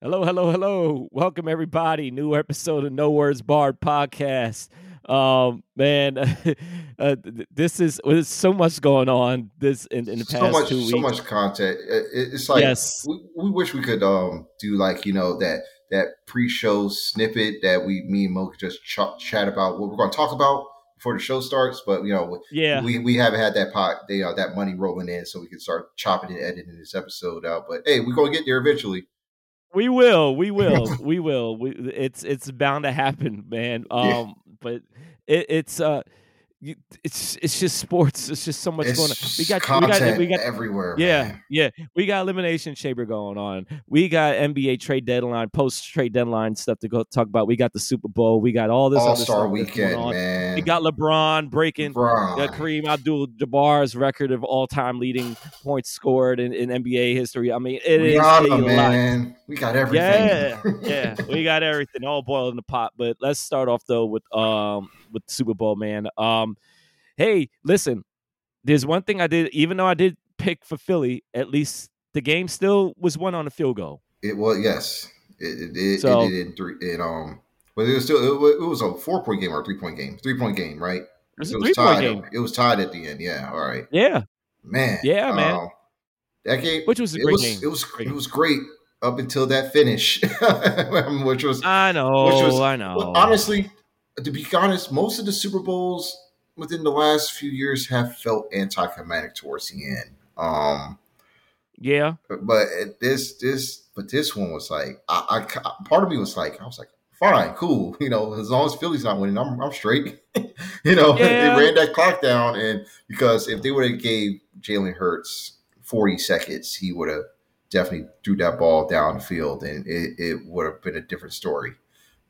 Hello, hello, hello. Welcome everybody. New episode of No Words Barred podcast. Um, man, uh, this is there's so much going on this in, in the past so much, two weeks. So much content. it's like yes. we, we wish we could um do like you know that that pre-show snippet that we me and Mo could just ch- chat about what we're going to talk about before the show starts. But you know, yeah, we, we haven't had that pot, you know, that money rolling in, so we can start chopping and editing this episode out. But hey, we're gonna get there eventually. We will, we will, we will. We, it's it's bound to happen, man. Um, yeah. but it, it's uh it's it's just sports. It's just so much it's going on. We got we got we got everywhere. Yeah, man. yeah. We got elimination chamber going on. We got NBA trade deadline, post trade deadline stuff to go talk about. We got the Super Bowl. We got all this All Star Weekend, man. We got LeBron breaking LeBron. Uh, Kareem Abdul-Jabbar's record of all time leading points scored in, in NBA history. I mean, it Rihanna, is a man. lot. We got everything. Yeah, yeah. We got everything all boiled in the pot. But let's start off though with um with Super Bowl, man. Um, hey, listen, there's one thing I did, even though I did pick for Philly, at least the game still was won on a field goal. It was yes, it, it, it, so, it did in three. It um, but it was still it, was a four point game or a three point game, three point game, right? It was, it was tied. Game. It was tied at the end. Yeah, all right. Yeah, man. Yeah, man. Uh, that game, which was a great was, game. It was great. it was great up until that finish, which was I know, which was, I know. Honestly, to be honest, most of the Super Bowls within the last few years have felt anticlimactic towards the end. Um, yeah, but this this but this one was like I, I part of me was like I was like fine, cool, you know, as long as Philly's not winning, I'm I'm straight. you know, yeah. they ran that clock down, and because if they would have gave Jalen Hurts 40 seconds, he would have definitely threw that ball down the field, and it, it would have been a different story.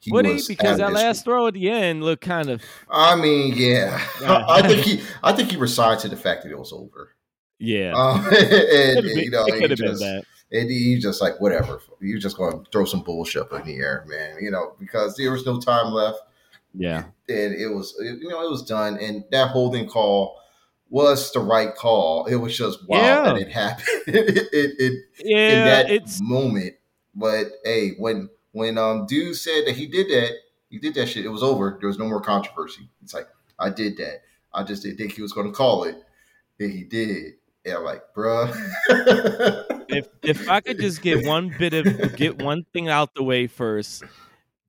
He Would he? Because that last throw at the end looked kind of. I mean, yeah, I think he. I think he resigned to the fact that it was over. Yeah, um, and, and been, you know, it could have been that. And he's just like, whatever. You're just going to throw some bullshit up in the air, man. You know, because there was no time left. Yeah, and it was, you know, it was done, and that holding call was the right call. It was just wild yeah. that it happened. it, it, it, yeah, in that it's moment. But hey, when when um dude said that he did that, he did that shit. It was over. There was no more controversy. It's like I did that. I just didn't think he was going to call it. And he did. And I'm like, bruh. if if I could just get one bit of get one thing out the way first.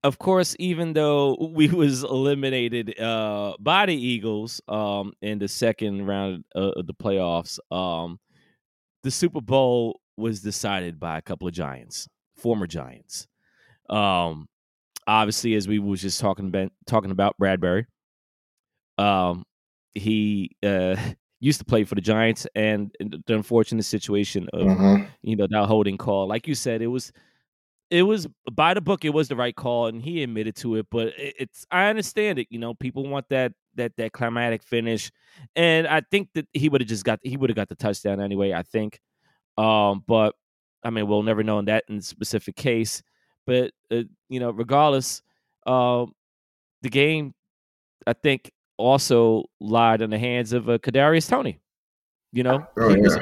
Of course, even though we was eliminated uh, by the Eagles um, in the second round of the playoffs, um, the Super Bowl was decided by a couple of Giants, former Giants. Um, obviously, as we was just talking about talking about Bradberry, um, he uh, used to play for the Giants, and the unfortunate situation of mm-hmm. you know that holding call, like you said, it was it was by the book. It was the right call, and he admitted to it. But it, it's I understand it. You know, people want that that that climatic finish, and I think that he would have just got he would have got the touchdown anyway. I think, um, but I mean, we'll never know in that in specific case. But uh, you know, regardless, uh, the game I think also lied in the hands of uh, Kadarius Toney. You know, oh, he yeah. was,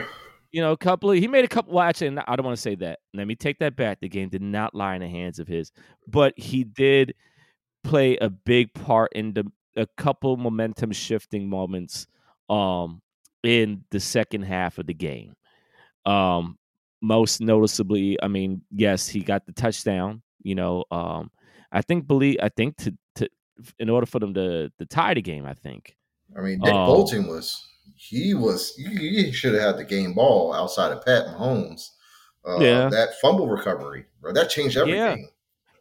you know, a couple of he made a couple. Well, actually, I don't want to say that. Let me take that back. The game did not lie in the hands of his, but he did play a big part in the a couple momentum shifting moments um in the second half of the game. Um most noticeably, I mean, yes, he got the touchdown. You know, um, I think believe I think to to in order for them to to tie the game, I think. I mean, Nick Um, Bolton was he was he, should have had the game ball outside of Pat Mahomes. Uh, Yeah. that fumble recovery, bro, that changed everything.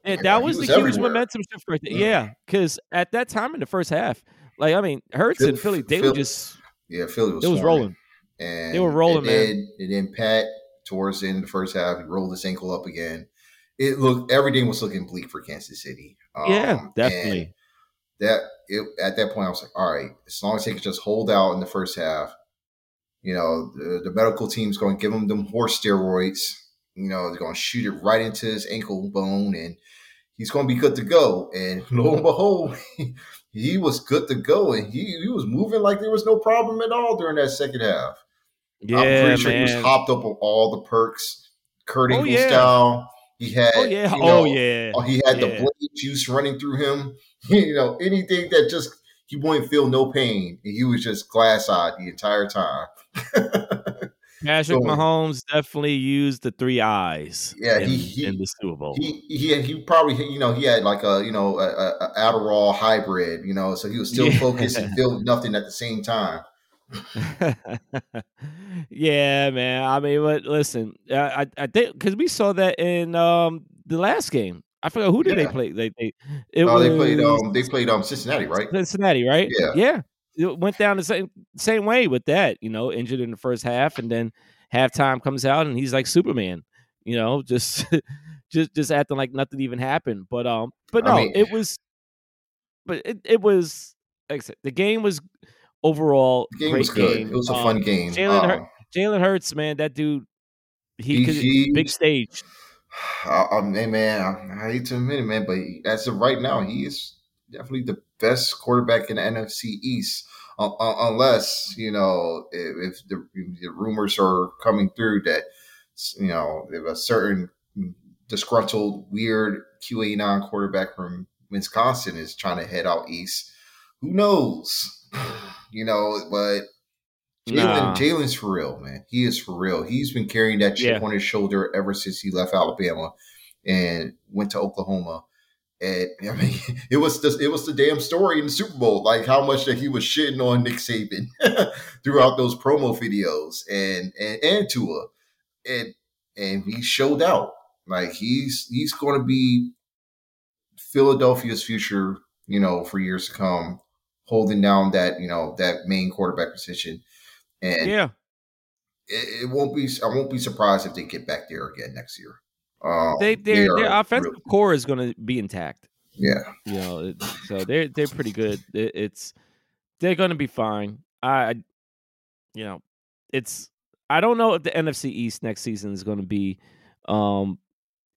Yeah, Like, that was, was the huge momentum shift right there. Yeah, because at that time in the first half, like I mean, Hurts and Philly, they were just Yeah, Philly was it was rolling. and They were rolling, and man. then, And then Pat towards the end of the first half, he rolled his ankle up again. It looked everything was looking bleak for Kansas City. yeah, Um, definitely. that it, at that point, I was like, all right, as long as they can just hold out in the first half, you know, the, the medical team's going to give him them horse steroids. You know, they're going to shoot it right into his ankle bone, and he's going to be good to go. And lo and behold, he was good to go, and he, he was moving like there was no problem at all during that second half. Yeah, I'm pretty sure man. he was hopped up on all the perks, Kurt Oh, Angle yeah. style. He had, oh yeah, you oh yeah, uh, he had the yeah. blade juice running through him. you know, anything that just he wouldn't feel no pain. and He was just glass eyed the entire time. Patrick So- Mahomes definitely used the three eyes. Yeah, in, he- he- in the Super Bowl. He he he probably you know he had like a you know a, a, a Adderall hybrid you know so he was still Yeah. focused and feel nothing at the same time. yeah, man. I mean, but listen, I I, I think because we saw that in um the last game. I forgot who did they play. They they it Oh, was they played um they played um Cincinnati right? Cincinnati, right? Yeah. yeah. It went down the same same way with that. You know, injured in the first half, and then halftime comes out, and he's like Superman. You know, just just just acting like nothing even happened. But um, but I no, mean- it was, but it it was like I said, the game was overall The game great was good. game. It was a Um, fun game. Jalen Hur- Um, Jalen Hurts, man, that dude, he, He- he- big stage. I, I mean, man, I, I hate to admit it, man, but as of right now, he is definitely the best quarterback in the NFC East. Uh, uh, unless you know if, if the, the rumors are coming through that you know if a certain disgruntled, weird QA nine quarterback from Wisconsin is trying to head out east. Who knows? You know, but Jalen, Nah. Jalen's for real, man. He is for real. He's been carrying that chip Yeah. on his shoulder ever since he left Alabama and went to Oklahoma. And I mean, it was the it was the damn story in the Super Bowl, like how much that he was shitting on Nick Saban throughout those promo videos and and and Tua, and and he showed out. Like he's he's going to be Philadelphia's future, you know, for years to come, holding down that you know that main quarterback position. And Yeah, it, it won't be. I won't be surprised if they get back there again next year. Um, they their their offensive real- core is going to be intact. yeah, You know, it- so they're they're pretty good. It, it's they're going to be fine. I, I, you know, it's I don't know if the NFC East next season is going to be um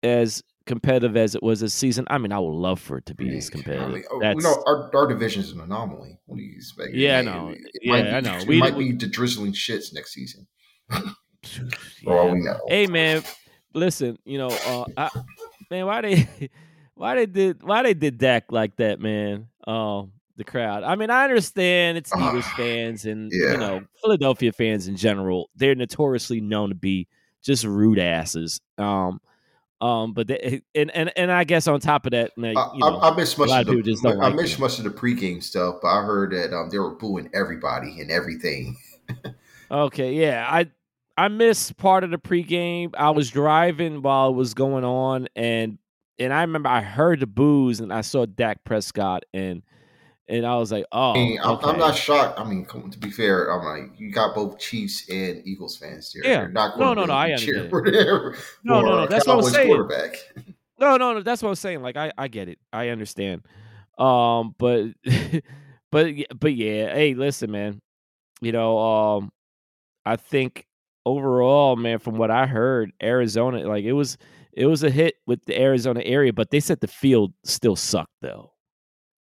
as competitive as it was this season. I mean, I would love for it to be as I competitive. mean, oh, That's you know, our, our division is an anomaly. What do you expect? Yeah, I know. It Yeah, be, I know. It We- might we- be the drizzling shits next season. Yeah. we know. Hey man, listen, you know, uh, I, man, why they, why they did, why they did Dak like that, man? Um, the crowd. I mean, I understand it's Ah, Eagles fans and yeah. you know Philadelphia fans in general. They're notoriously known to be just rude asses. Um, um, but they, and and and I guess on top of that, now, I, you know, I, I missed much of the people just don't I like missed much of the pregame stuff, but I heard that um, they were booing everybody and everything. Okay, yeah. I I missed part of the pregame. I was driving while it was going on and and I remember I heard the boos and I saw Dak Prescott and and I was like, oh, I mean, I'm, I'm not shocked. I mean, come, to be fair, I'm like you got both Chiefs and Eagles fans there. Yeah. You're not No, going no, to no, I cheer understand. for, their, No, no, no, that's what I'm saying. quarterback. No, no, no. That's what I was saying. Like I, I get it. I understand. Um, but, but, but yeah. Hey, listen, man. You know, um, I think overall, man, from what I heard, Arizona, like it was, it was a hit with the Arizona area, but they said the field still sucked though.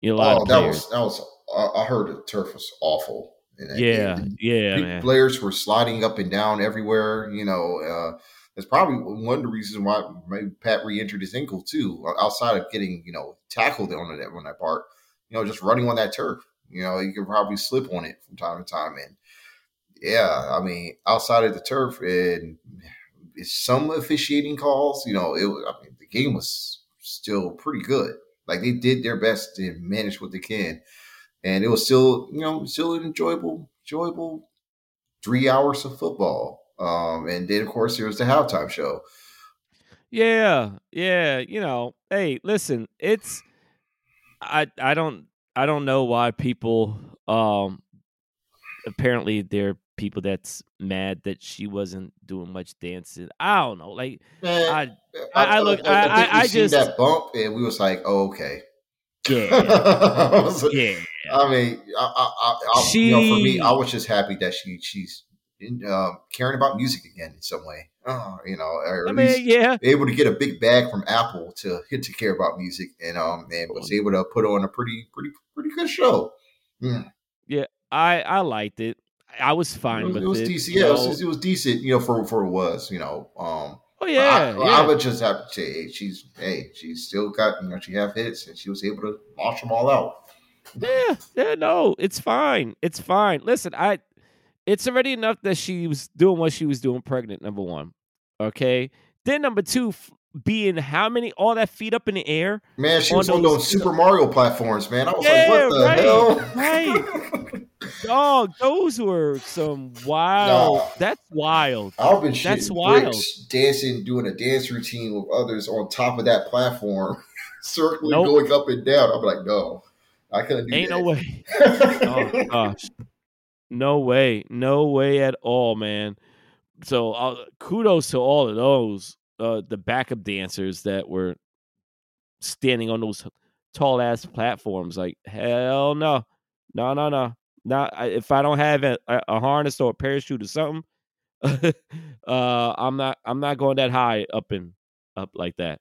You know, a lot Oh, of that players. was that was. I I heard the turf was awful. yeah, game. yeah, man. players were sliding up and down everywhere. You know, uh, that's probably one of the reasons why maybe Pat re-injured his ankle too. uh, Outside of getting you know tackled on that on that part, you know, just running on that turf. You know, you could probably slip on it from time to time. And yeah, I mean, outside of the turf and some officiating calls, you know, it. I mean, the game was still pretty good. Like they did their best to manage what they can, and it was still, you know, still an enjoyable, enjoyable three hours of football. Um, and then of course there was the halftime show. Yeah, yeah. You know, hey, listen, it's I I don't I don't know why people um apparently there are people that's mad that she wasn't doing much dancing. I don't know. Like Man, I I- I look- I- think I- we I just- that bump, and we was like, oh, okay. yeah. I yeah. I mean, I, I, I, I you know, for me, I was just happy that she she's um, caring about music again in some way. Uh, you know, or I at least mean, yeah. able to get a big bag from Apple to get to care about music, and um, and was able to put on a pretty pretty pretty good show. Mm. I I liked it. I was fine it was, with it was it. decent. Yeah, it was, it was decent. You know, for for it was. You know, um, Oh yeah, I, yeah. I would just have to say, hey, she's hey, she's still got you know she have hits and she was able to launch them all out. Yeah, yeah, no, it's fine. It's fine. Listen, I it's already enough that she was doing what she was doing pregnant, number one. Okay. Then number two, f- being how many all that feet up in the air. Man, she On was on those- Super Mario platforms, man. I was Yeah, like, what the right, hell? right. Dog, those were some wild. Nah. That's wild. I've been That's wild. bricks, dancing, doing a dance routine with others on top of that platform, circling, Nope. going up and down. I'm like, no, I couldn't do that. Ain't that. no way. Oh gosh. No way. No way at all, man. So uh, kudos to all of those uh the backup dancers that were standing on those tall ass platforms like hell no. No, no, no. Not if I don't have a, a, a harness or a parachute or something, uh I'm not I'm not going that high up and up like that.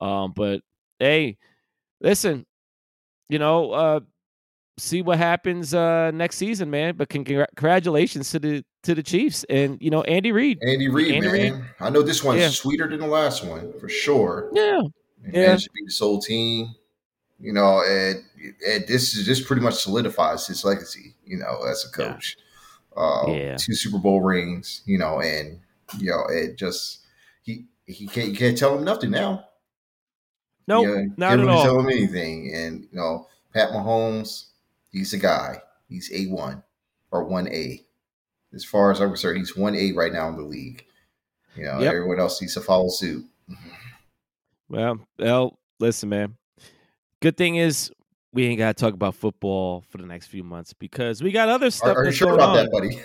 Um but hey, listen, you know, uh see what happens uh next season, man. But congra- congratulations to the to the Chiefs and you know Andy Reid. Andy Reid, Andy man. Reid. I know this one's Yeah. sweeter than the last one for sure. Yeah, And Yeah. Should be the sole team. You know, and, and this is this pretty much solidifies his legacy. You know, as a Yeah. coach, uh, Yeah. two Super Bowl rings. You know, and you know, it just he he can't you can't tell him nothing now. no, Yeah, not can't at really tell him anything. And you know, Pat Mahomes, he's a guy. He's a one or one A. As far as I'm concerned, he's one A right now in the league. You know, Yep. everyone else needs to follow suit. Well, well, listen, man. Good thing is we ain't got to talk about football for the next few months because we got other stuff Are, are you sure about on. that, buddy?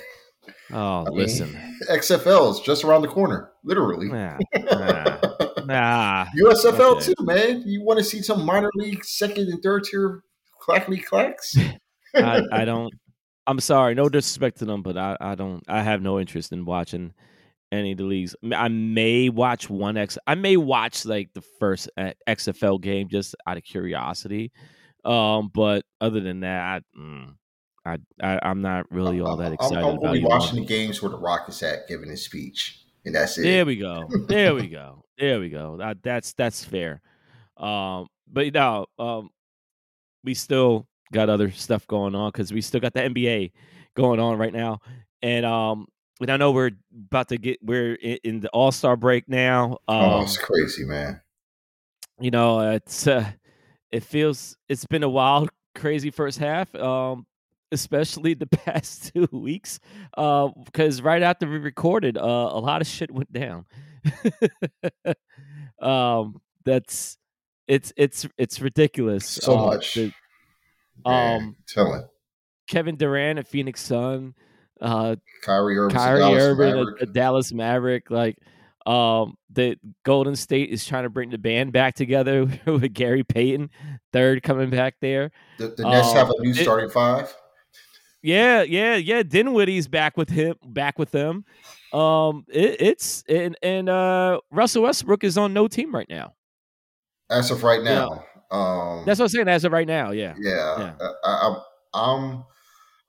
Oh, I mean, listen, XFL is just around the corner, literally. nah, nah, nah. USFL Okay. too, man. You want to see some minor league, second and third tier clackety clacks? I, I don't. I'm sorry, no disrespect to them, but I, I don't. I have no interest in watching any of the leagues. I may watch one X. I may watch like the first uh, XFL game just out of curiosity. Um, but other than that, I, mm, I, I I'm not really all that I'm- excited I'm, only either watching the games where the Rock is at giving his speech, and that's it. There we go. There we go. There we go. That, that's that's fair. Um, but no, um, we still got other stuff going on because we still got the NBA going on right now, and um, and I know we're about to get we're in, in the All Star break now. oh, Um, it's crazy, man. you know, it's uh, it feels it's been a wild, crazy first half. Um, especially the past two weeks, uh, because right after we recorded, uh, a lot of shit went down. um, that's it's it's it's ridiculous. So uh, much. the- um, telling Kevin Durant, a Phoenix Sun, uh, Kyrie Irving, Kyrie Dallas Irving, a, Maverick. a Dallas Maverick, like um the Golden State is trying to bring the band back together with Gary Payton, third coming back there. the, the Nets um, have a new it- starting five. Yeah, yeah, yeah. Dinwiddie's back with him, back with them. Um, it, it's and and uh Russell Westbrook is on no team right now. As of right Yeah. now, um, That's what I'm saying as of right now. Yeah, yeah. yeah. I, I, I'm, um,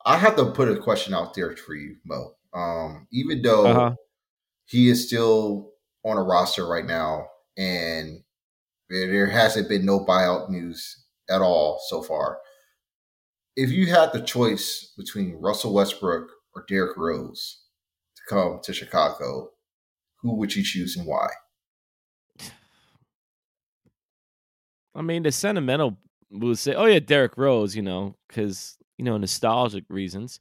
I have to put a question out there for you, Mo. Um, even though Uh-huh. he is still on a roster right now, and there there hasn't been no buyout news at all so far. If you had the choice between Russell Westbrook or Derrick Rose to come to Chicago, who would you choose and why? I mean, the sentimental would say, "Oh yeah, Derrick Rose," you know, because you know nostalgic reasons.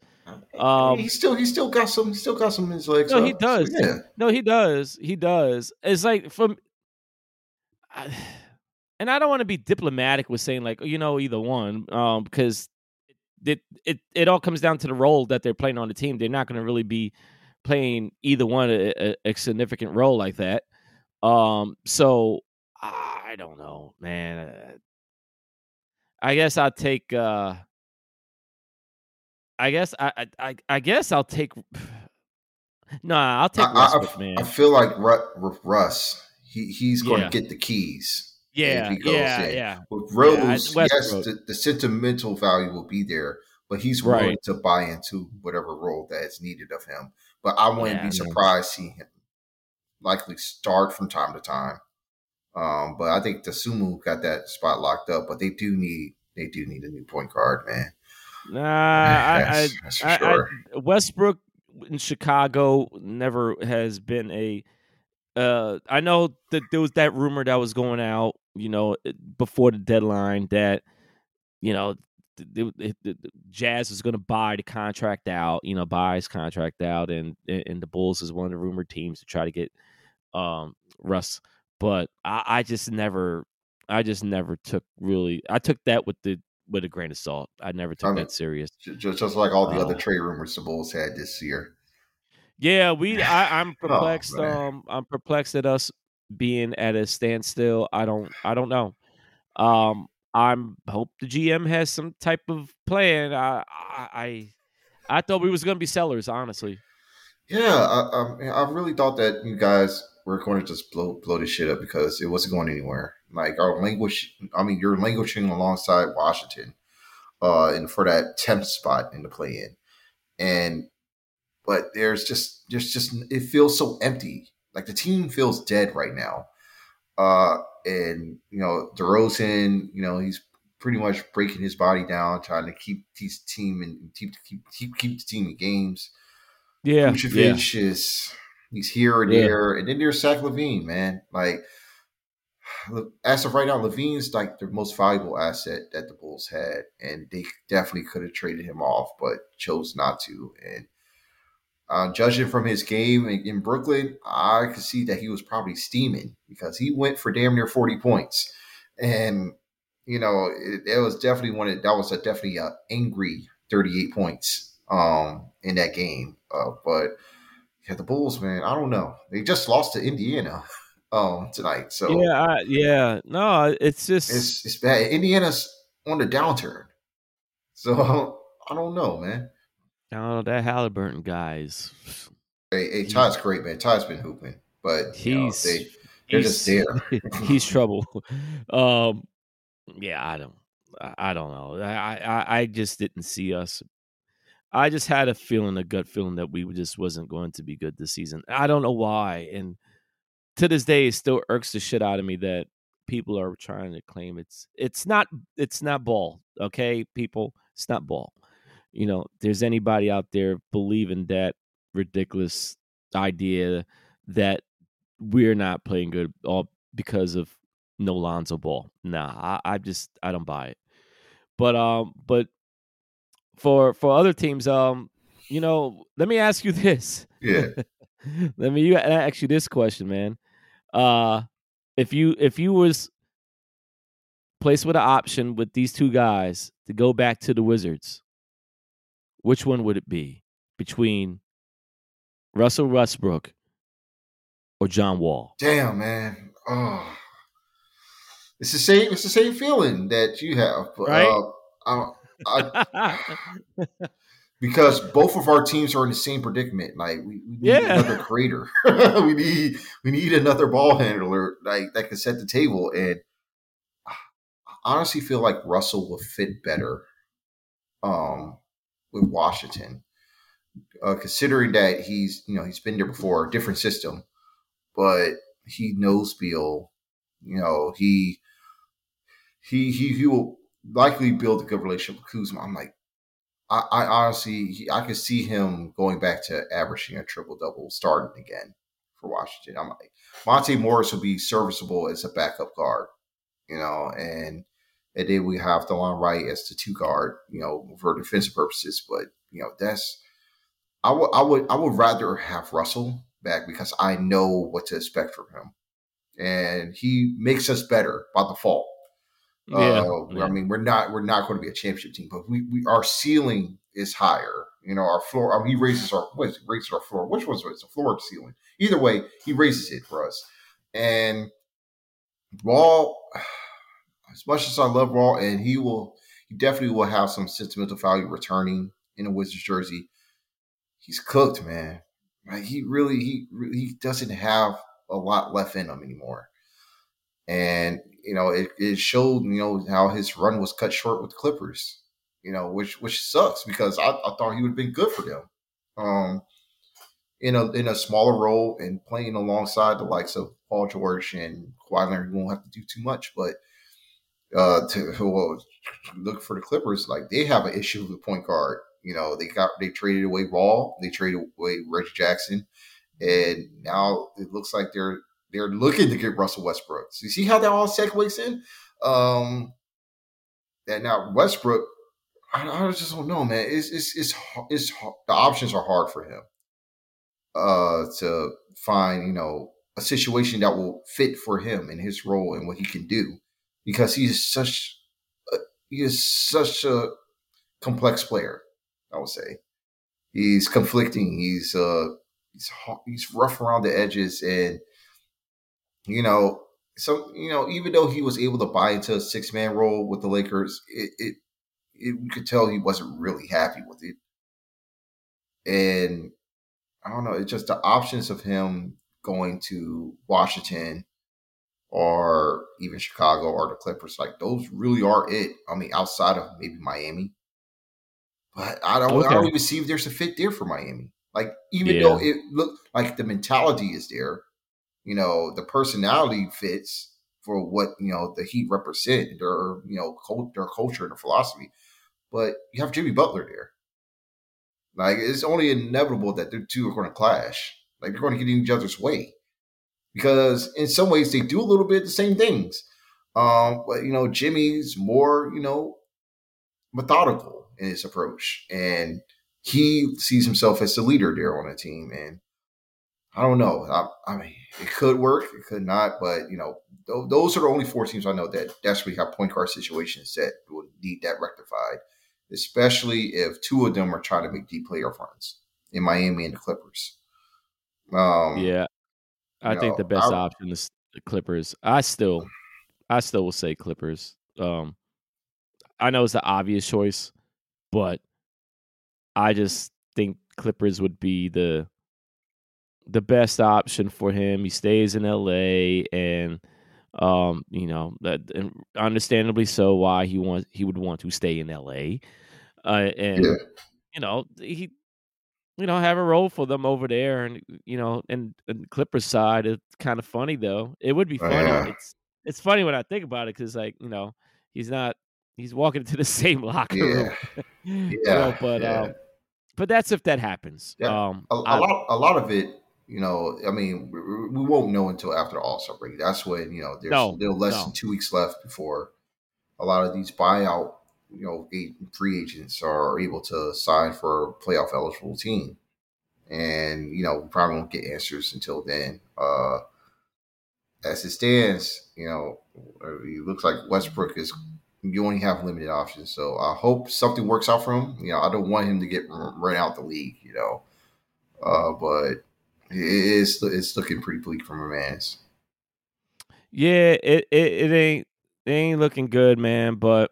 Um, he still he still got some still got some in his legs. No, he does. So yeah, No, he does. He does. It's like from, I, and I don't want to be diplomatic with saying like you know either one, um, because it it it all comes down to the role that they're playing on the team. They're not going to really be playing either one a, a, a significant role like that. Um, so I don't know, man. Uh, I guess I'll take. uh I guess I I I, guess I'll take. No, I'll take I, I- man. I feel like Russ, he he's going to get the keys. Yeah, yeah, in. yeah. With Yeah, Rose, yes, the, the sentimental value will be there, but he's willing Right. to buy into whatever role that is needed of him. But I wouldn't Yeah, be surprised see him likely start from time to time. Um, but I think Dosunmu got that spot locked up. But they do need they do need a new point guard, man. Nah, I, that's, I, sure. I, Westbrook in Chicago never has been a. Uh, I know that there was that rumor that was going out, you know, before the deadline that, you know, the, the, the Jazz is going to buy the contract out, you know, buy his contract out, and and the Bulls is one of the rumored teams to try to get um Russ. But I, I just never, I just never took really. I took that with the with a grain of salt. I never took I mean, that serious. Just, just like all the uh, other trade rumors the Bulls had this year. Yeah, we. I, am oh, perplexed. oh, um, I'm perplexed at us being at a standstill. I don't. I don't know. Um, I'm hope the GM has some type of plan. I, I, I thought we was going to be sellers, honestly. Yeah, I, I, I really thought that you guys were going to just blow blow this shit up because it wasn't going anywhere. Like our language, I mean, you're languishing alongside Washington, uh, and for that tenth spot in the play in, and but there's just there's just it feels so empty. Like the team feels dead right now. Uh, and you know DeRozan, you know he's pretty much breaking his body down, trying to keep his team and keep keep keep keep the team in games. Yeah, Vucevic yeah. is he's here and yeah. there, and then there's Zach LaVine, man. Like as of right now, LaVine's like the most valuable asset that the Bulls had, and they definitely could have traded him off, but chose not to. And uh, judging from his game in, in, Brooklyn, I could see that he was probably steaming because he went for damn near forty points, and you know it, it was definitely one of, that was a definitely a angry thirty eight points um, in that game. Uh, but yeah, the Bulls, man, I don't know. They just lost to Indiana. um tonight. So yeah, I, yeah, no, it's just it's it's bad. Indiana's on the downturn, so I don't know, man. Oh, that Haliburton guys. Hey, hey Todd's great, man. Todd's been hooping, but he's know, they they're just there. he's trouble. Um, yeah, I don't, I don't know. I, I, I just didn't see us. I just had a feeling, a gut feeling that we just wasn't going to be good this season. I don't know why, and to this day, it still irks the shit out of me that people are trying to claim it's it's not it's not ball. Okay, people, it's not ball. You know, there's anybody out there believing that ridiculous idea that we're not playing good all because of no Lonzo Ball. Nah, I, I just I don't buy it. But um, but for for other teams, um, you know, let me ask you this. Yeah. let me you ask you this question, man. Uh, if you if you was placed with an option with these two guys to go back to the Wizards, which one would it be between Russell Westbrook or John Wall? Damn, man. Oh. It's the same. It's the same feeling that you have, right? Uh, I, I, because both of our teams are in the same predicament. Like we, we need yeah. another creator. we need we need another ball handler like that can set the table. And I honestly feel like Russell will fit better um, with Washington, uh, considering that he's you know he's been there before, different system, but he knows Beal. You know he he he he will likely build a good relationship with Kuzma. I'm like I, I honestly, I could see him going back to averaging a triple double, starting again for Washington. I'm like, Monte Morris will be serviceable as a backup guard, you know, and and then we have Delon Wright as the two guard, you know, for defensive purposes. But you know, that's I would I would I would rather have Russell back because I know what to expect from him, and he makes us better by default. Yeah, uh, yeah, I mean, we're not we're not going to be a championship team, but we, we our ceiling is higher. You know, our floor. I mean, he raises our what is it, raises our floor. Which was it's a floor or ceiling. Either way, he raises it for us. And Wall, as much as I love Wall, and he will, he definitely will have some sentimental value returning in a Wizards jersey. He's cooked, man. Like he really, he he doesn't have a lot left in him anymore. And you know, it, it showed, you know, how his run was cut short with the Clippers, you know, which which sucks because I, I thought he would have been good for them. Um, in a in a smaller role and playing alongside the likes of Paul George and Kawhi Leonard, won't have to do too much. But uh, to well, look for the Clippers, like they have an issue with point guard. You know, they got they traded away Raw, they traded away Reggie Jackson, and now it looks like they're they're looking to get Russell Westbrook. So you see how that all segues in? Um, and now Westbrook, I, I just don't know, man. It's it's it's it's the options are hard for him uh, to find you know a situation that will fit for him and his role and what he can do because he's such a, he is such a complex player. I would say he's conflicting. He's uh he's he's rough around the edges and you know so you know even though he was able to buy into a six man role with the Lakers, it, it it you could tell he wasn't really happy with it. And I don't know. It's just the options of him going to Washington or even Chicago or the Clippers. Like those really are it. I mean, outside of maybe Miami, but I don't. Okay. I don't even see if there's a fit there for Miami. Like even yeah. though it looked like the mentality is there, you know, the personality fits for what you know the Heat represent. Their you know cult, their culture and their philosophy. But you have Jimmy Butler there. Like it's only inevitable that the two are going to clash. Like they're going to get in each other's way because in some ways they do a little bit the same things. Um, but you know, Jimmy's more you know methodical in his approach, and he sees himself as the leader there on the team. And I don't know. I, I mean, it could work, it could not, but you know, th- those are the only four teams I know that desperately have point guard situations that would need that rectified especially if two of them are trying to make deep playoff runs in Miami and the Clippers. Um, yeah, I think know, the best I, option is the Clippers. I still, I still will say Clippers. Um, I know it's the obvious choice, but I just think Clippers would be the the best option for him. He stays in LA and um, you know, that and understandably so why he wants he would want to stay in LA. Uh, and yeah. you know, he you know, have a role for them over there and you know, and, and Clippers side it's kind of funny though. It would be oh, funny. Yeah. It's it's funny when I think about it cuz like, you know, he's not he's walking into the same locker room. Yeah. yeah. know, but um but that's if that happens. Yeah. Um, a, a I, lot, a lot of it you know, I mean, we, we won't know until after the All Star break. That's when you know there's no, still less no. than two weeks left before a lot of these buyout, you know, free agents are able to sign for a playoff eligible team, and you know, we probably won't get answers until then. Uh, as it stands, you know, it looks like Westbrook is you only have limited options. So I hope something works out for him. You know, I don't want him to get run out the league. You know, uh, but it's it's looking pretty bleak from a man's. Yeah, it, it it ain't it ain't looking good, man. But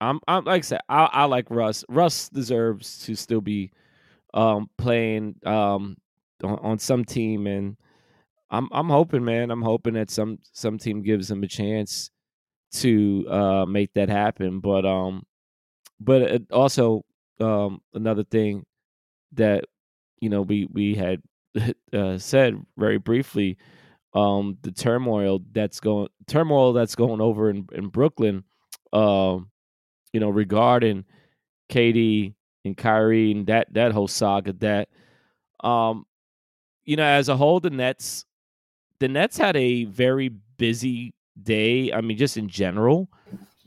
I'm I'm like I said, I, I like Russ. Russ deserves to still be um playing um on, on some team, and I'm I'm hoping, man. I'm hoping that some some team gives him a chance to uh make that happen. But um, but it also um another thing that you know we we had uh, said very briefly, um, the turmoil that's going turmoil that's going over in, in Brooklyn, uh, you know, regarding Katie and Kyrie and that that whole saga. That, um, you know, as a whole, the Nets, the Nets had a very busy day. I mean, just in general,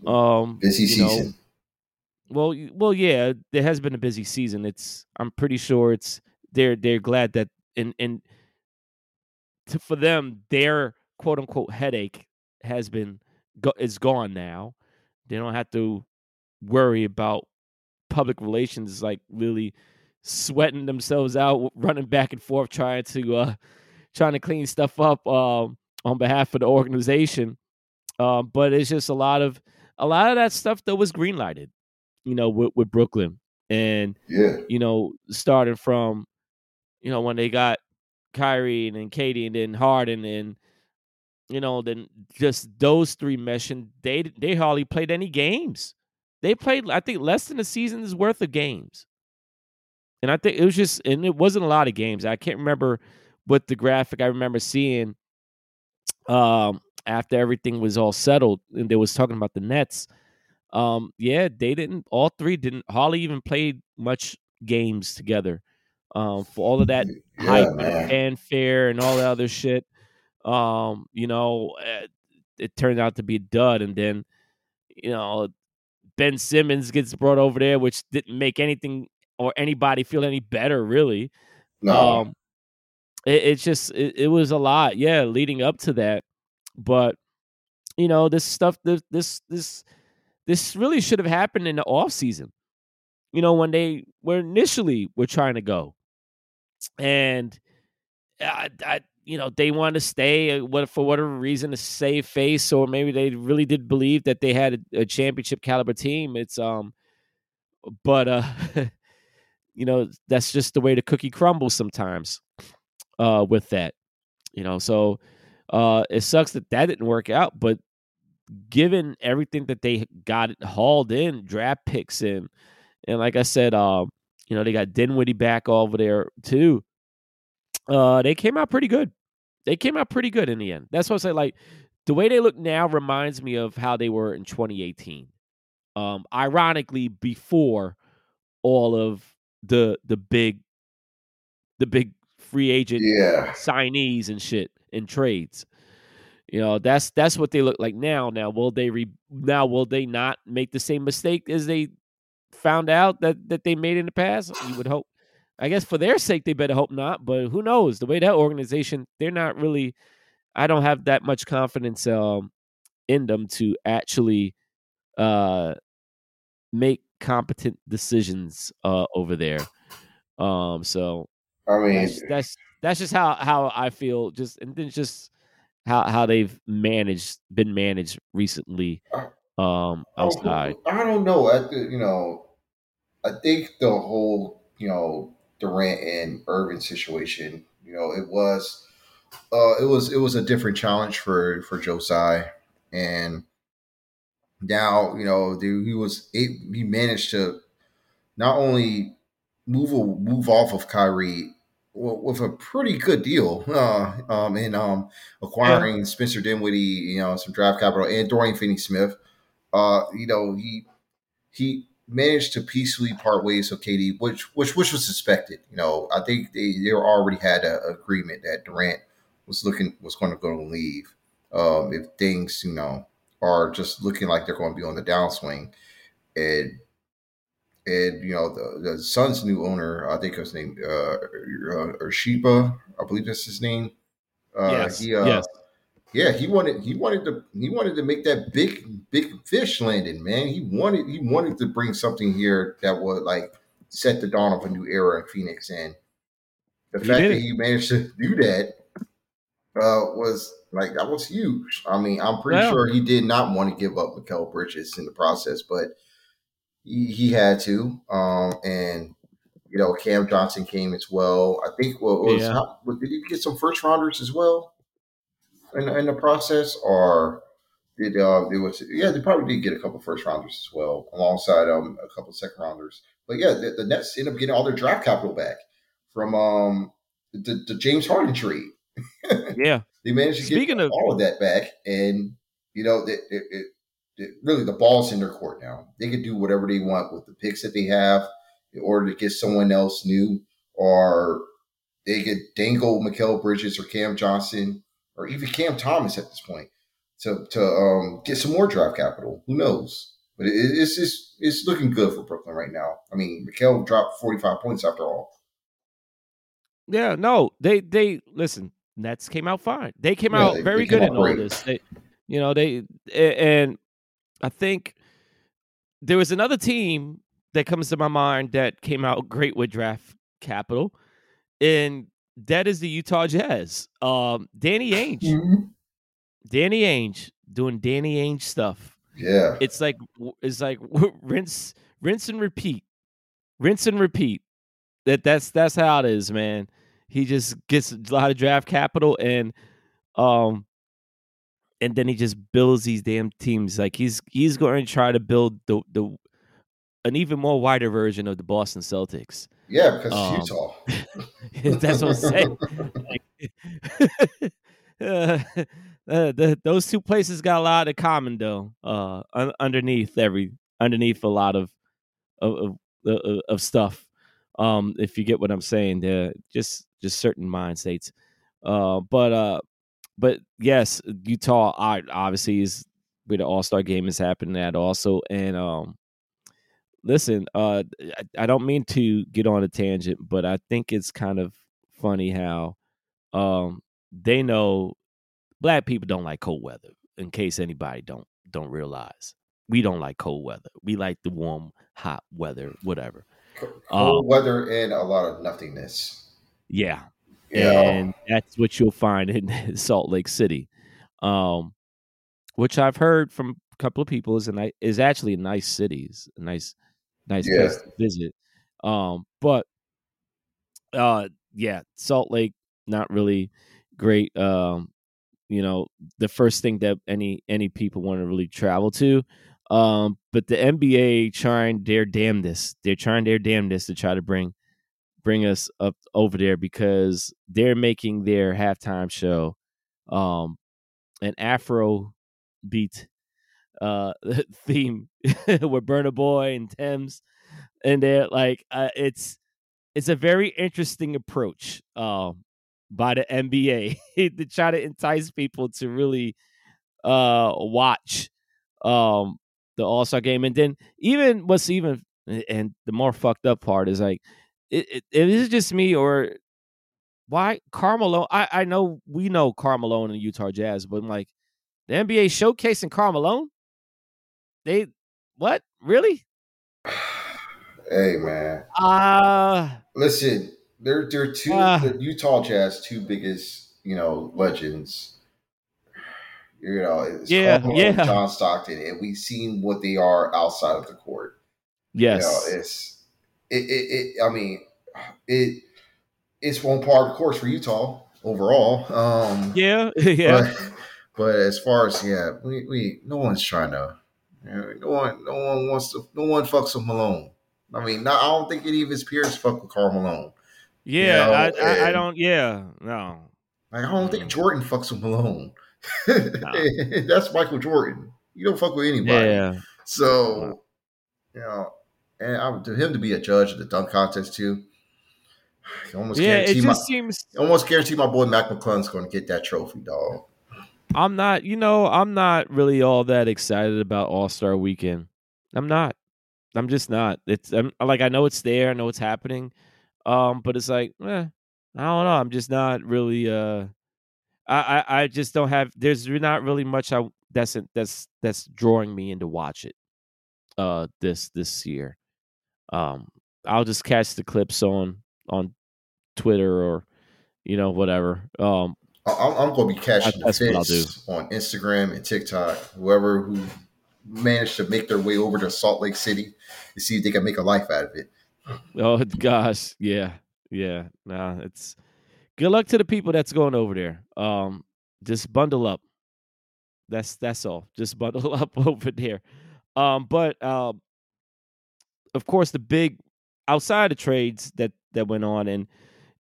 um, busy season. Know, well, well, yeah, there has been a busy season. It's I'm pretty sure it's they're they're glad that and and to, for them, their quote unquote headache has been go, is gone now. They don't have to worry about public relations like really sweating themselves out, running back and forth, trying to uh, trying to clean stuff up um, on behalf of the organization. Um, but it's just a lot of a lot of that stuff that was greenlighted, you know, with, with Brooklyn, and yeah, you know, starting from you know, when they got Kyrie and KD and then Harden and you know, then just those three meshing, they they hardly played any games. They played, I think, less than a season's worth of games. And I think it was just, and it wasn't a lot of games. I can't remember what the graphic I remember seeing um, after everything was all settled and they was talking about the Nets. Um, yeah, they didn't. All three didn't. Holly even played much games together. Um, for all of that Yeah, hype man. and fanfare and all that other shit. Um, you know, eh, it turned out to be a dud, and then you know Ben Simmons gets brought over there, which didn't make anything or anybody feel any better, really. No, Um, it, it's just it, it was a lot, yeah, leading up to that. But you know, this stuff, this this this this really should have happened in the off season. You know, when they were initially were trying to go, and I, I you know they want to stay uh, what for whatever reason to save face, or maybe they really did believe that they had a, a championship caliber team. It's um, but uh, you know that's just the way the cookie crumbles sometimes. Uh, with that, you know, so uh, it sucks that that didn't work out, but given everything that they got hauled in, draft picks in, and like I said, um, you know, they got Dinwiddie back over there too. Uh, they came out pretty good. They came out pretty good in the end. That's what I say. Like the way they look now reminds me of how they were in 2018. Um, ironically, before all of the the big the big free agent yeah, signees and shit and trades. You know, that's that's what they look like now. Now, will they re now will they not make the same mistake as they found out that that they made in the past? You would hope. I guess for their sake they better hope not, but who knows? The way that organization, they're not really I don't have that much confidence um in them to actually uh make competent decisions uh over there. Um so I mean, that's that's that's just how how I feel. Just and then just how how they've managed been managed recently. Um, I don't- outside. I don't know. I, th- you know, I think the whole, you know, Durant and Irving situation, you know, it was, uh, it was, it was a different challenge for for Joe Tsai, and now, you know, the, he was he managed to not only move move off of Kyrie with a pretty good deal, uh, um, in um, acquiring Spencer Dinwiddie, you know, some draft capital, and Dorian Finney-Smith. Uh, you know, he he managed to peacefully part ways with KD, which which which was suspected. You know, I think they, they already had an agreement that Durant was looking was going to go to leave um, if things you know are just looking like they're going to be on the downswing, and and you know the the Suns' new owner, I think his name uh, uh Ishbia, I believe that's his name. Uh, yes, he, uh, yes, yeah, he wanted he wanted to he wanted to make that big big fish landing, man. He wanted he wanted to bring something here that would like set the dawn of a new era in Phoenix, and the He fact that he managed to do that uh, was like that was huge. I mean, I'm pretty sure he did not want to give up Mikal Bridges in the process, but he, he had to. Um, and you know, Cam Johnson came as well. I think what was Yeah. how, did he get some first rounders as well in, in the process, or did uh, it was yeah they probably did get a couple first rounders as well alongside um a couple second rounders. But yeah, the, the Nets end up getting all their draft capital back from um the, the James Harden trade. yeah. They managed to Speaking get of- all of that back, and you know, it, it, it, it- really the ball's in their court now. They can do whatever they want with the picks that they have in order to get someone else new, or they could dangle Mikal Bridges or Cam Johnson or even Cam Thomas at this point to to um, get some more draft capital. Who knows? But it, it's just it's looking good for Brooklyn right now. I mean, Mikal dropped forty five points after all. Yeah, no, they they listen. Nets came out fine. They came Yeah, out they- very they good in all this. They, you know, they and I think there was another team that comes to my mind that came out great with draft capital, and that is the Utah Jazz. Um, Danny Ainge, Danny Ainge doing Danny Ainge stuff. Yeah, It's like it's like rinse, rinse and repeat, rinse and repeat. That that's that's how it is, man. He just gets a lot of draft capital and um and then he just builds these damn teams. Like he's he's going to try to build the the an even more wider version of the Boston Celtics. Yeah, because um, Utah. that's what I'm saying. uh, uh, the, those two places got a lot in common, though. Uh, un- underneath every, underneath a lot of, of, of, of stuff. Um, if you get what I'm saying, there just just certain mind states. Uh, but uh, but yes, Utah obviously is where the All Star game is happening at also, and um, listen, uh, I, I don't mean to get on a tangent, but I think it's kind of funny how um they know black people don't like cold weather. In case anybody don't don't realize, we don't like cold weather. We like the warm, hot weather, whatever. Cold um, weather and a lot of nothingness. Yeah, yeah. and that's what you'll find in Salt Lake City, um, which I've heard from a couple of people is a is actually a nice a nice nice yeah. place to visit. Um, but uh, yeah, Salt Lake not really great. Um, you know, the first thing that any any people want to really travel to. Um, but the NBA trying their damnedest. They're trying their damnedest to try to bring bring us up over there because they're making their halftime show um an Afro beat uh theme with Burna Boy and Tems and they're like uh, it's it's a very interesting approach um by the NBA to try to entice people to really uh watch um the All-Star game. And then even what's even and the more fucked up part is like it, it, it is just me or why Carmelo I I know we know Carmelo and Utah Jazz but I'm like the NBA showcasing Carmelo they what? Really? Hey man. Uh listen, they're they're two uh, the Utah Jazz two biggest, you know, legends. You know, it's yeah, yeah. John Stockton, and we've seen what they are outside of the court. Yes. You know, it's it, it, it I mean, it it's one part of the course for Utah overall. Um Yeah, yeah. But, but as far as yeah, we, we no one's trying to no one, no one wants to. No one fucks with Malone. I mean, not, I don't think any of his peers fuck with Karl Malone. Yeah, you know? I, I, I, don't. Yeah, no. Like, I don't think mm. Jordan fucks with Malone. No. That's Michael Jordan. You don't fuck with anybody. Yeah. So, you know, and I, to him to be a judge of the dunk contest too. almost yeah, it just my, seems almost guarantee my boy Mac McClung's going to get that trophy, dog. I'm not, you know, I'm not really all that excited about All Star Weekend. I'm not. I'm just not. It's I'm, like I know it's there, I know it's happening, um, but it's like, eh, I don't know. I'm just not really. Uh, I, I I just don't have. There's not really much I that's that's that's drawing me in to watch it. Uh, this this year, um, I'll just catch the clips on on Twitter or you know whatever. Um, I'm, I'm going to be catching That's the fits on Instagram and TikTok. Whoever who managed to make their way over to Salt Lake City to see if they can make a life out of it. Oh gosh, yeah, yeah. Nah, it's good luck to the people that's going over there. Um, just bundle up. That's that's all. Just bundle up over there. Um, but um, of course, the big outside of trades that that went on and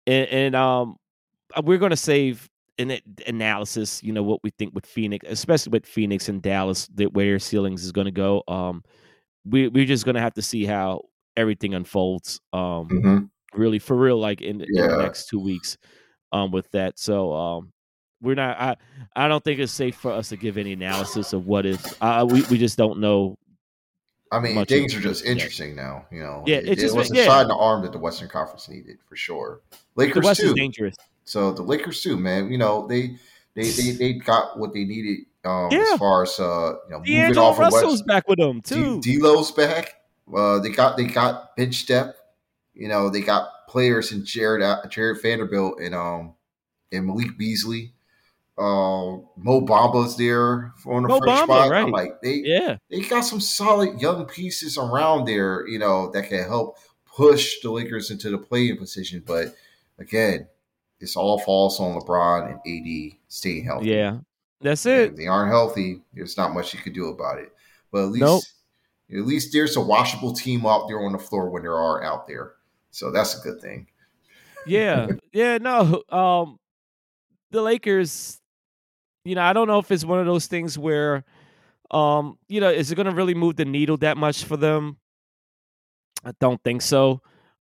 and, and um, we're going to save an analysis, you know, what we think with Phoenix, especially with Phoenix and Dallas, that where ceilings is going to go. Um, we we're just going to have to see how everything unfolds. Um, mm-hmm. really for real, like in, yeah. in, the next two weeks, um, with that. So, um, we're not. I I don't think it's safe for us to give any analysis of what if. Uh, we we just don't know. I mean, things are just interesting now. You know, yeah, it, it was a yeah. shot in the arm that the Western Conference needed for sure. Lakers the West too. is dangerous. So the Lakers too, man. You know they they they, they got what they needed um, yeah. as far as uh, you know moving off Russell's of West. back with them too. D- D'Lo's back. Uh, they got they got bench depth. You know they got players in Jarred uh, Jarred Vanderbilt and um and Malik Beasley. Uh, Mo Bamba's there on the Mo first Bamba, spot. Right. I'm like they yeah they got some solid young pieces around there. You know that can help push the Lakers into the playing position. But again, this all falls on LeBron and AD staying healthy. Yeah, that's it. If they aren't healthy. There's not much you can do about it. But at least, nope. at least there's a washable team out there on the floor when there are out there. So that's a good thing. Yeah, yeah, no. Um, the Lakers, you know, I don't know if it's one of those things where, um, you know, is it going to really move the needle that much for them? I don't think so.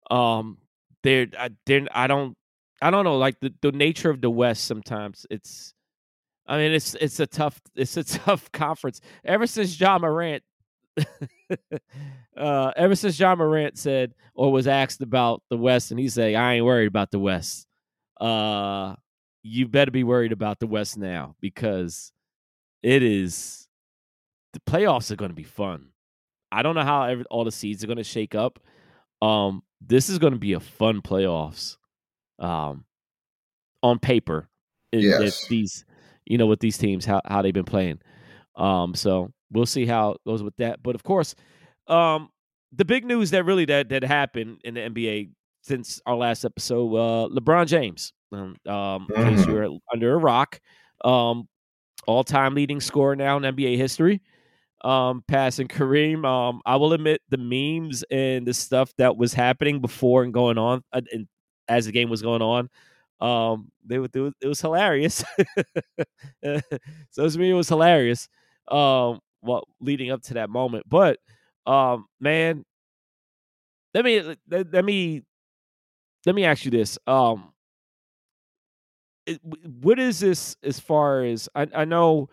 Um, they're, I, they're, I don't, I don't know. Like the, the nature of the West, sometimes it's, I mean, it's it's a tough it's a tough conference. Ever since Ja Morant, uh, ever since Ja Morant said or was asked about the West, and he said, "I ain't worried about the West." Uh, you better be worried about the West now because it is the playoffs are going to be fun. I don't know how every, all the seeds are going to shake up. Um, this is going to be a fun playoffs. Um, on paper, yes. these, you know, with these teams, how how they've been playing. Um, so we'll see how it goes with that. But of course, um, the big news that really that that happened in the NBA since our last episode, uh, LeBron James um, um, in case Mhm. you're under a rock, um, all-time leading scorer now in NBA history, um, passing Kareem. Um, I will admit the memes and the stuff that was happening before and going on, uh, and as the game was going on, um, they, were- it was hilarious. so to me, it was hilarious. Um, well, leading up to that moment, but um, man, let me let, let me let me ask you this. Um, it, what is this as far as I, I know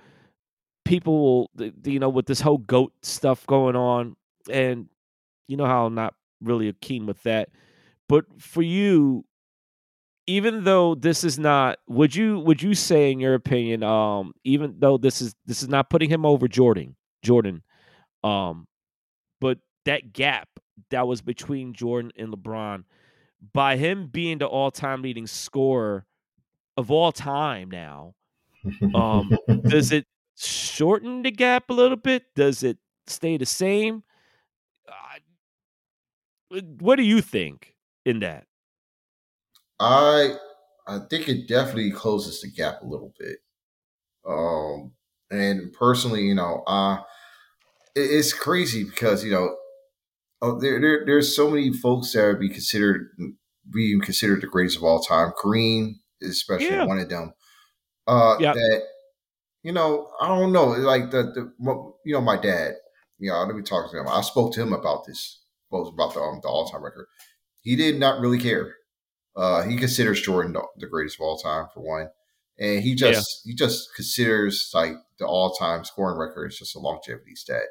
people you know with this whole goat stuff going on and you know how I'm not really keen with that but for you even though this is not would you would you say in your opinion um even though this is this is not putting him over Jordan Jordan um but that gap that was between Jordan and LeBron by him being the all-time leading scorer of all time now um, does it shorten the gap a little bit? Does it stay the same? Uh, what do you think in that? I I think it definitely closes the gap a little bit. Um, and personally, you know, uh, it, it's crazy because you know, oh, there, there there's so many folks that would be considered being considered the greatest of all time. Kareem is especially Yeah. one of them. Uh, Yep. that you know, I don't know, like the the you know, my dad. You know, let me talk to him. I spoke to him about this, both about the um, the all time record. He did not really care. Uh, he considers Jordan the, greatest of all time for one, and he just he just considers like the all time scoring record is just a longevity stat.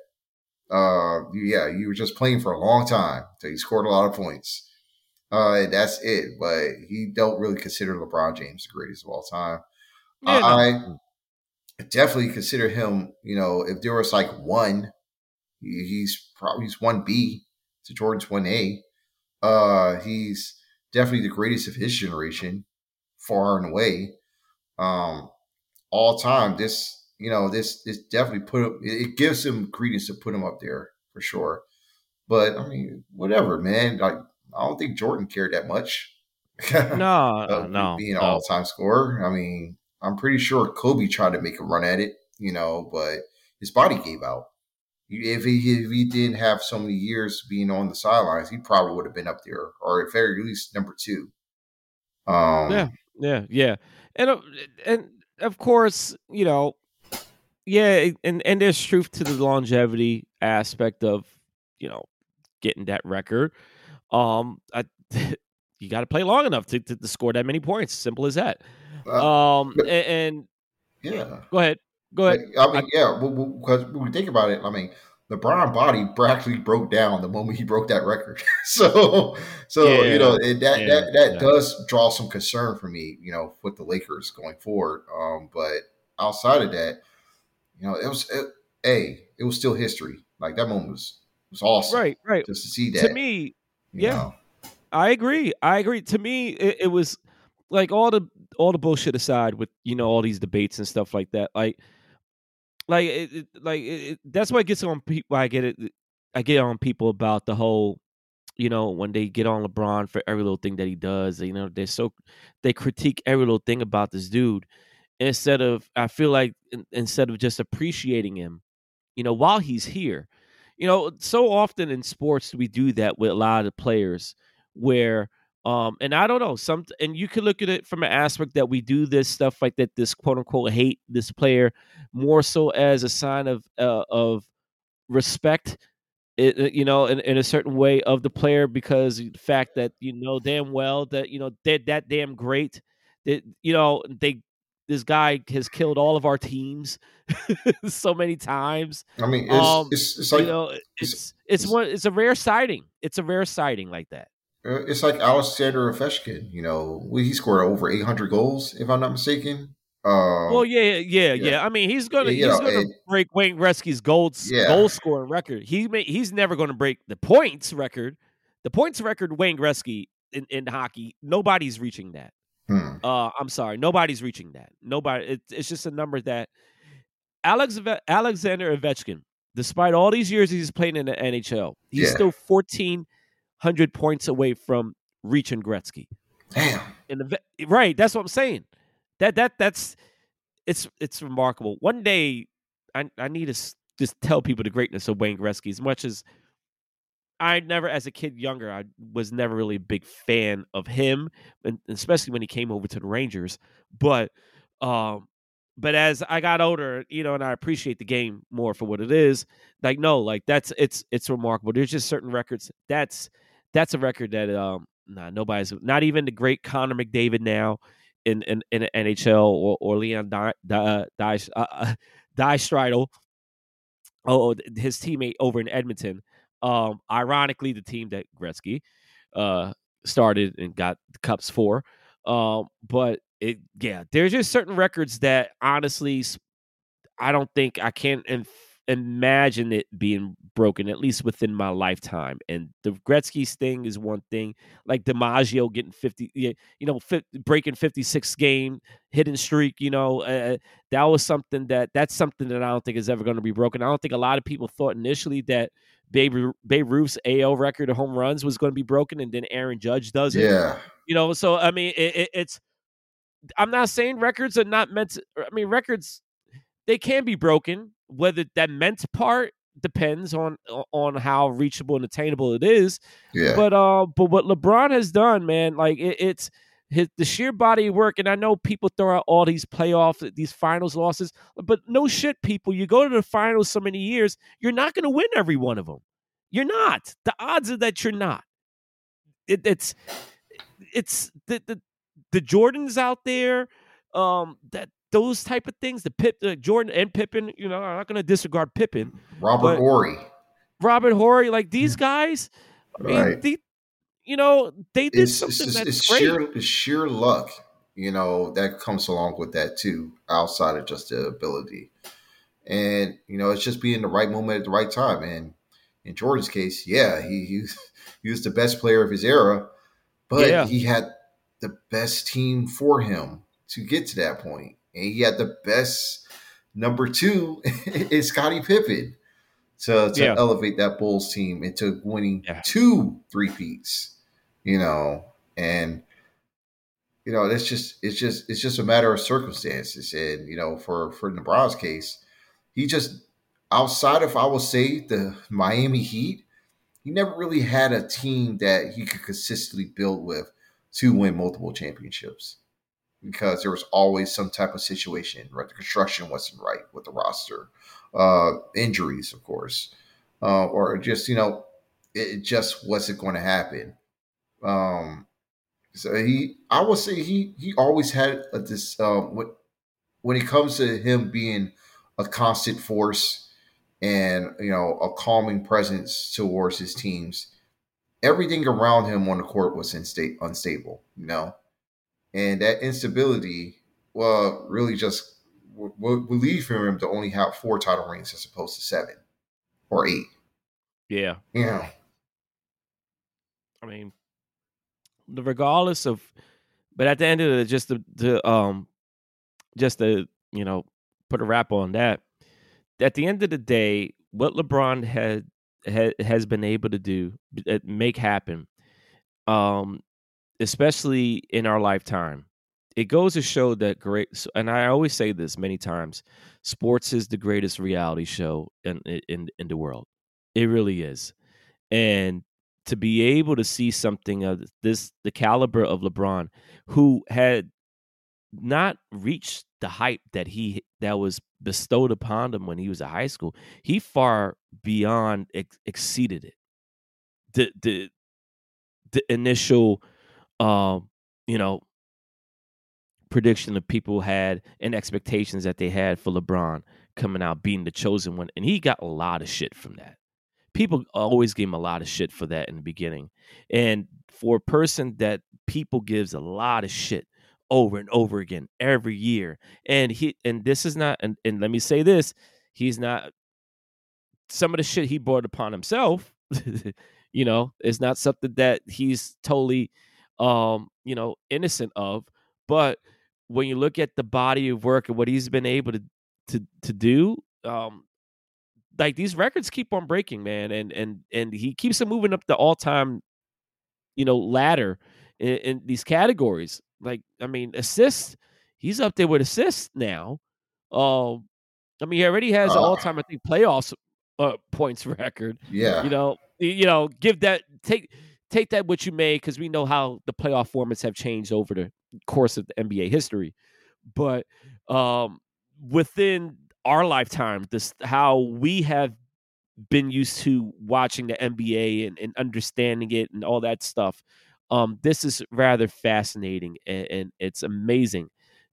Uh, yeah, you were just playing for a long time so you scored a lot of points. Uh, that's it. But he don't really consider LeBron James the greatest of all time. Yeah, no. I definitely consider him. You know, if there was like one, he's probably he's one B to Jordan's one A. Uh, he's definitely the greatest of his generation, far and away. Um, all time, this you know this this definitely put him. It gives him credence to put him up there for sure. But I mean, whatever, man. Like I don't think Jordan cared that much. no, of no, being an no. all time scorer. I mean, I'm pretty sure Kobe tried to make a run at it, you know, but his body gave out. If he if he didn't have so many years being on the sidelines, he probably would have been up there, or at very least number two. Um, Yeah. Yeah, yeah, and uh, and of course, you know, yeah, and and there's truth to the longevity aspect of you know getting that record. Um, I, you got to play long enough to, to to score that many points. Simple as that. uh, Um, but- and, and yeah. go ahead, go ahead. I mean, yeah, because when we think about it, I mean, LeBron body actually broke down the moment he broke that record. so, so Yeah, you know it, that yeah, that that yeah. does draw some concern for me, you know, with the Lakers going forward. Um, but outside of that, you know, it was it, a it was still history. Like that moment was was awesome, Right, right. Just to see that. To me, yeah. know. I agree. I agree. To me, it, it was like all the all the bullshit aside with you know all these debates and stuff like that. Like, like it, it, like it, that's why it gets on people. I get it. I get on people about the whole, you know, when they get on LeBron for every little thing that he does. You know, they're so they critique every little thing about this dude instead of I feel like in- instead of just appreciating him, you know, while he's here. You know, so often in sports we do that with a lot of players where um and I don't know some and you can look at it from an aspect that we do this stuff like that this quote unquote hate this player more so as a sign of uh, of respect it, you know in, in a certain way of the player because the fact that you know damn well that you know they're that damn great that you know they this guy has killed all of our teams so many times. I mean, it's, um, it's, it's like you know, it's, it's it's one it's a rare sighting. It's a rare sighting like that. Uh, it's like Alexander Ovechkin. You know, he scored over 800 goals, if I'm not mistaken. Um, well, yeah, yeah, yeah, yeah. I mean, he's gonna yeah, he's know, gonna break Wayne Gretzky's goal yeah. goal scoring record. He may, he's never going to break the points record. The points record, Wayne Gretzky in, in hockey, nobody's reaching that. Hmm. Uh, I'm sorry, nobody's reaching that. Nobody. It, it's just a number that Alex Alexander Ovechkin, despite all these years he's playing in the NHL, he's yeah. still 1,400 points away from reaching Gretzky. Damn. In the right, that's what I'm saying. That that that's it's it's remarkable. One day, I I need to just tell people the greatness of Wayne Gretzky as much as I never, as a kid younger, I was never really a big fan of him, and especially when he came over to the Rangers. But, um, but as I got older, you know, and I appreciate the game more for what it is. Like, no, like that's it's it's remarkable. There's just certain records that's that's a record that um, nah, nobody's not even the great Connor McDavid now in in, in NHL or, or Leon Die Die, uh, Die Stridle. Oh, his teammate over in Edmonton um, ironically, the team that Gretzky uh, started and got the cups for. Um, but it, yeah, there's just certain records that honestly, I don't think I can't inf- imagine it being broken, at least within my lifetime. And the Gretzky's thing is one thing, like DiMaggio getting 50, you know, breaking 56 game hidden streak, you know, uh, that was something that that's something that I don't think is ever going to be broken. I don't think a lot of people thought initially that Babe, Babe Ruth's AL record of home runs was going to be broken, and then Aaron Judge does it. Yeah, you know. So I mean, it, it, it's. I'm not saying records are not meant. To, I mean, records they can be broken. Whether that meant part depends on on how reachable and attainable it is. Yeah. But uh, but what LeBron has done, man, like it, it's his the sheer body of work, and I know people throw out all these playoff, these finals losses, but no shit, people. You go to the finals so many years, you're not going to win every one of them. You're not. The odds are that you're not. It, it's it's the, the the Jordans out there, um, that those type of things. The Pip, the Jordan and Pippen. You know, I'm not going to disregard Pippen. Robert Horry. Robert Horry, like these guys. I mean, right. the, you know, they did it's, something it's, that's it's great. Sheer, it's sheer luck, you know, that comes along with that too, outside of just the ability. And, you know, it's just being the right moment at the right time. And in Jordan's case, yeah, he, he, he was the best player of his era, but yeah. he had the best team for him to get to that point. And he had the best number two is Scottie Pippen to, to yeah. elevate that Bulls team into winning yeah. two three peats, you know, and you know, it's just it's just it's just a matter of circumstances. And, you know, for for LeBron's case, he just outside of I will say the Miami Heat, he never really had a team that he could consistently build with to win multiple championships because there was always some type of situation, right? The construction wasn't right with the roster uh, injuries, of course, uh, or just you know, it just wasn't going to happen. Um, so he, I would say he he always had a, this um, when when it comes to him being a constant force and you know a calming presence towards his teams. Everything around him on the court was insta- unstable, you know, and that instability, well, really just would leave for him to only have four title rings as opposed to seven or eight. Yeah. Yeah. I mean, regardless of, but at the end of it, just to, to um, just to you know put a wrap on that. At the end of the day, what LeBron had, had has been able to do, make happen, um, especially in our lifetime, it goes to show that great and i always say this many times sports is the greatest reality show in in in the world it really is and to be able to see something of this the caliber of LeBron, who had not reached the hype that he that was bestowed upon him when he was at high school, he far beyond ex- exceeded it. The the the initial, um, you know, prediction that people had and expectations that they had for LeBron coming out being the chosen one, and he got a lot of shit from that. People always gave him a lot of shit for that in the beginning, and for a person that people gives a lot of shit over and over again every year. And he and this is not and, and let me say this, he's not some of the shit he brought upon himself, you know, is not something that he's totally um, you know, innocent of. But when you look at the body of work and what he's been able to to to do, um, like these records keep on breaking, man, and and and he keeps them moving up the all time, you know, ladder in, in these categories. Like, I mean, assists, he's up there with assists now. Um, I mean, he already has uh, all time, I think, playoffs uh, points record. Yeah. You know, you know, give that take take that what you may, because we know how the playoff formats have changed over the course of the NBA history. But um within our lifetime, this how we have been used to watching the NBA and, and understanding it and all that stuff um, this is rather fascinating and, and, it's amazing,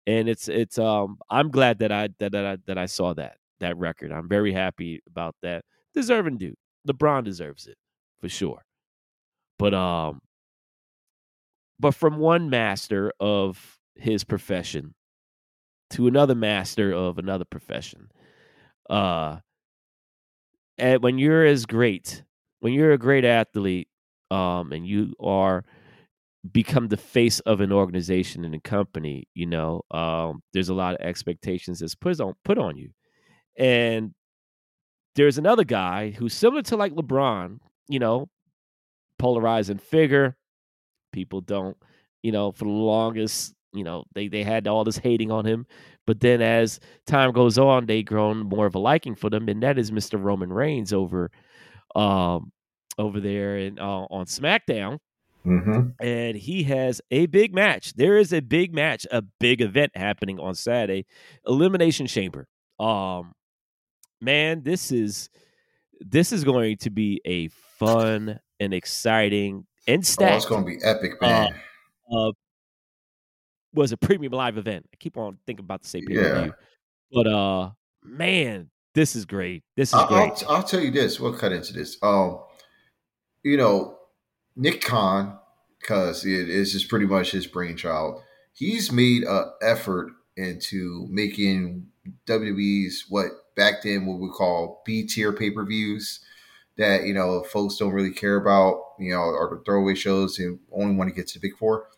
and it's it's um I'm glad that I that, that I that I saw that that record. I'm very happy about that. Deserving dude. LeBron deserves it for sure. But um, but from one master of his profession to another master of another profession, uh, and when you're as great, when you're a great athlete, um, and you are become the face of an organization and a company, you know, um, there's a lot of expectations that's put on put on you. And there's another guy who's similar to like LeBron, you know, polarizing figure. People don't, you know, for the longest, you know, they they had all this hating on him, but then as time goes on, they grown more of a liking for them, and that is Mr. Roman Reigns over, um, over there and uh, on SmackDown Mm-hmm. And he has a big match. There is a big match, a big event happening on Saturday. Elimination Chamber. Um, man, this is this is going to be a fun and exciting and stacked. Oh, it's going to be epic, uh, man. Uh, uh, was a premium live event. I keep on thinking about the same pay view, but uh, man, this is great. This is I'll, great. I'll, I'll, tell you this. We'll cut into this. Um, you know, Nick Khan, because it is just pretty much his brainchild. He's made an effort into making WWE's what back then what we call B tier pay per views that you know folks don't really care about, you know, or the throwaway shows and only want to get to the big four.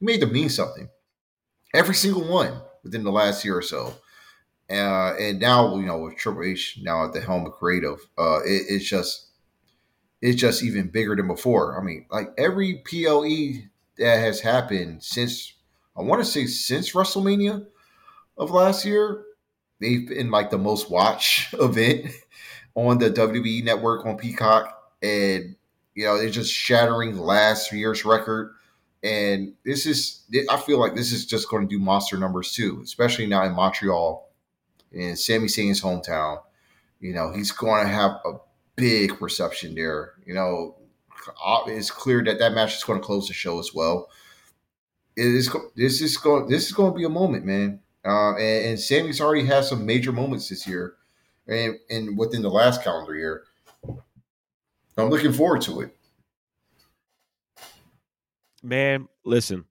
Made them mean something. Every single one within the last year or so. Uh, and now, you know, with Triple H now at the helm of creative, uh, it, it's just it's just even bigger than before. I mean, like every PLE that has happened since I want to say since WrestleMania of last year, they've been like the most watched event on the WWE network on Peacock. And, you know, they're just shattering last year's record. And this is, I feel like this is just going to do monster numbers too, especially now in Montreal, in Sami Zayn's hometown. You know, he's going to have a big reception there. You know, it's clear that that match is going to close the show as well. It is. This is going. This is going to be a moment, man. Uh, and, and Sami's already had some major moments this year, and, and within the last calendar year. I'm looking forward to it. Man, listen.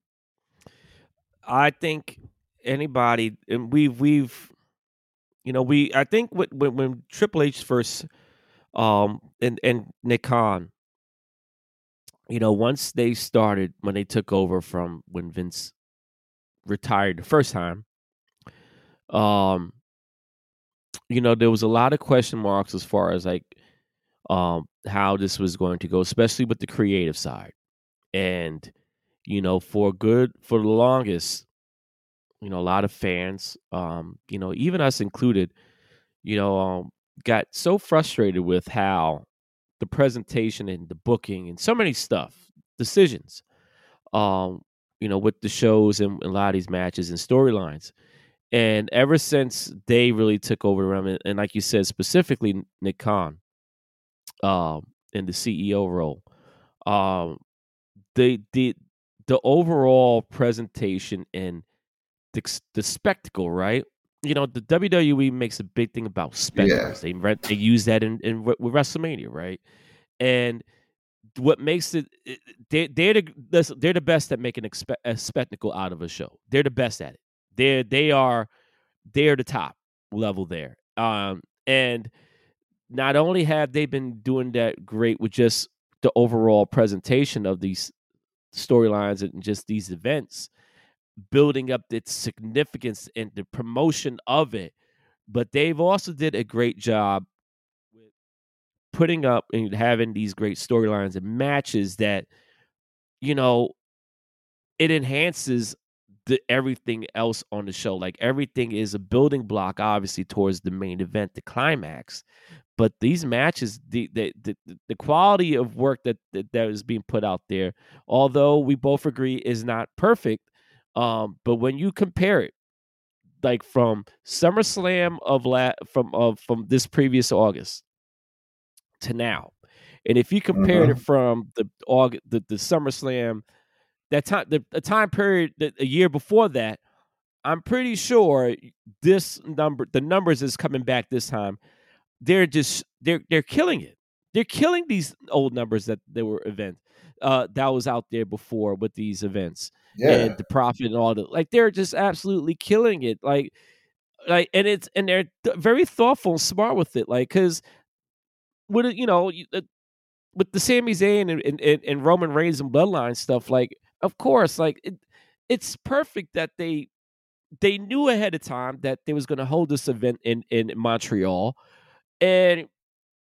I think anybody, and we've we've, you know, we. I think when when Triple H first um, and and Nick Khan, you know, once they started when they took over from when Vince retired the first time, um, you know, there was a lot of question marks as far as like um how this was going to go, especially with the creative side. And, you know, for good for the longest, you know, a lot of fans, um, you know, even us included, you know, um, got so frustrated with how the presentation and the booking and so many stuff decisions. Um, you know, with the shows and a lot of these matches and storylines. And ever since they really took over and, and like you said, specifically Nick Khan, um, in the CEO role, um, the the the overall presentation and the, the spectacle, right? You know, the WWE makes a big thing about spectacles. Yeah. They they use that in, in with WrestleMania, right? And what makes it they they're the they're the best at making a spectacle out of a show. They're the best at it. They they are they're the top level there. Um, and not only have they been doing that great with just the overall presentation of these storylines and just these events, building up its significance and the promotion of it, but they've also did a great job with putting up and having these great storylines and matches that, you know, it enhances the everything else on the show. Like everything is a building block, obviously, towards the main event, the climax. But these matches, the the the, the quality of work that, that that is being put out there, although we both agree is not perfect, um, but when you compare it, like from SummerSlam of la- from of from this previous August to now, and if you compared mm-hmm. it from the August the, the SummerSlam that time the, the time period the, a year before that, I'm pretty sure this number the numbers is coming back this time. They're just they're they're killing it. They're killing these old numbers that they were event uh, that was out there before with these events yeah. and the profit and all that. Like they're just absolutely killing it. Like like and it's and they're very thoughtful and smart with it. Like because with you know uh, with the Sami Zayn and, and, and Roman Reigns and Bloodline stuff, like of course, like it, it's perfect that they they knew ahead of time that they was going to hold this event in in Montreal, and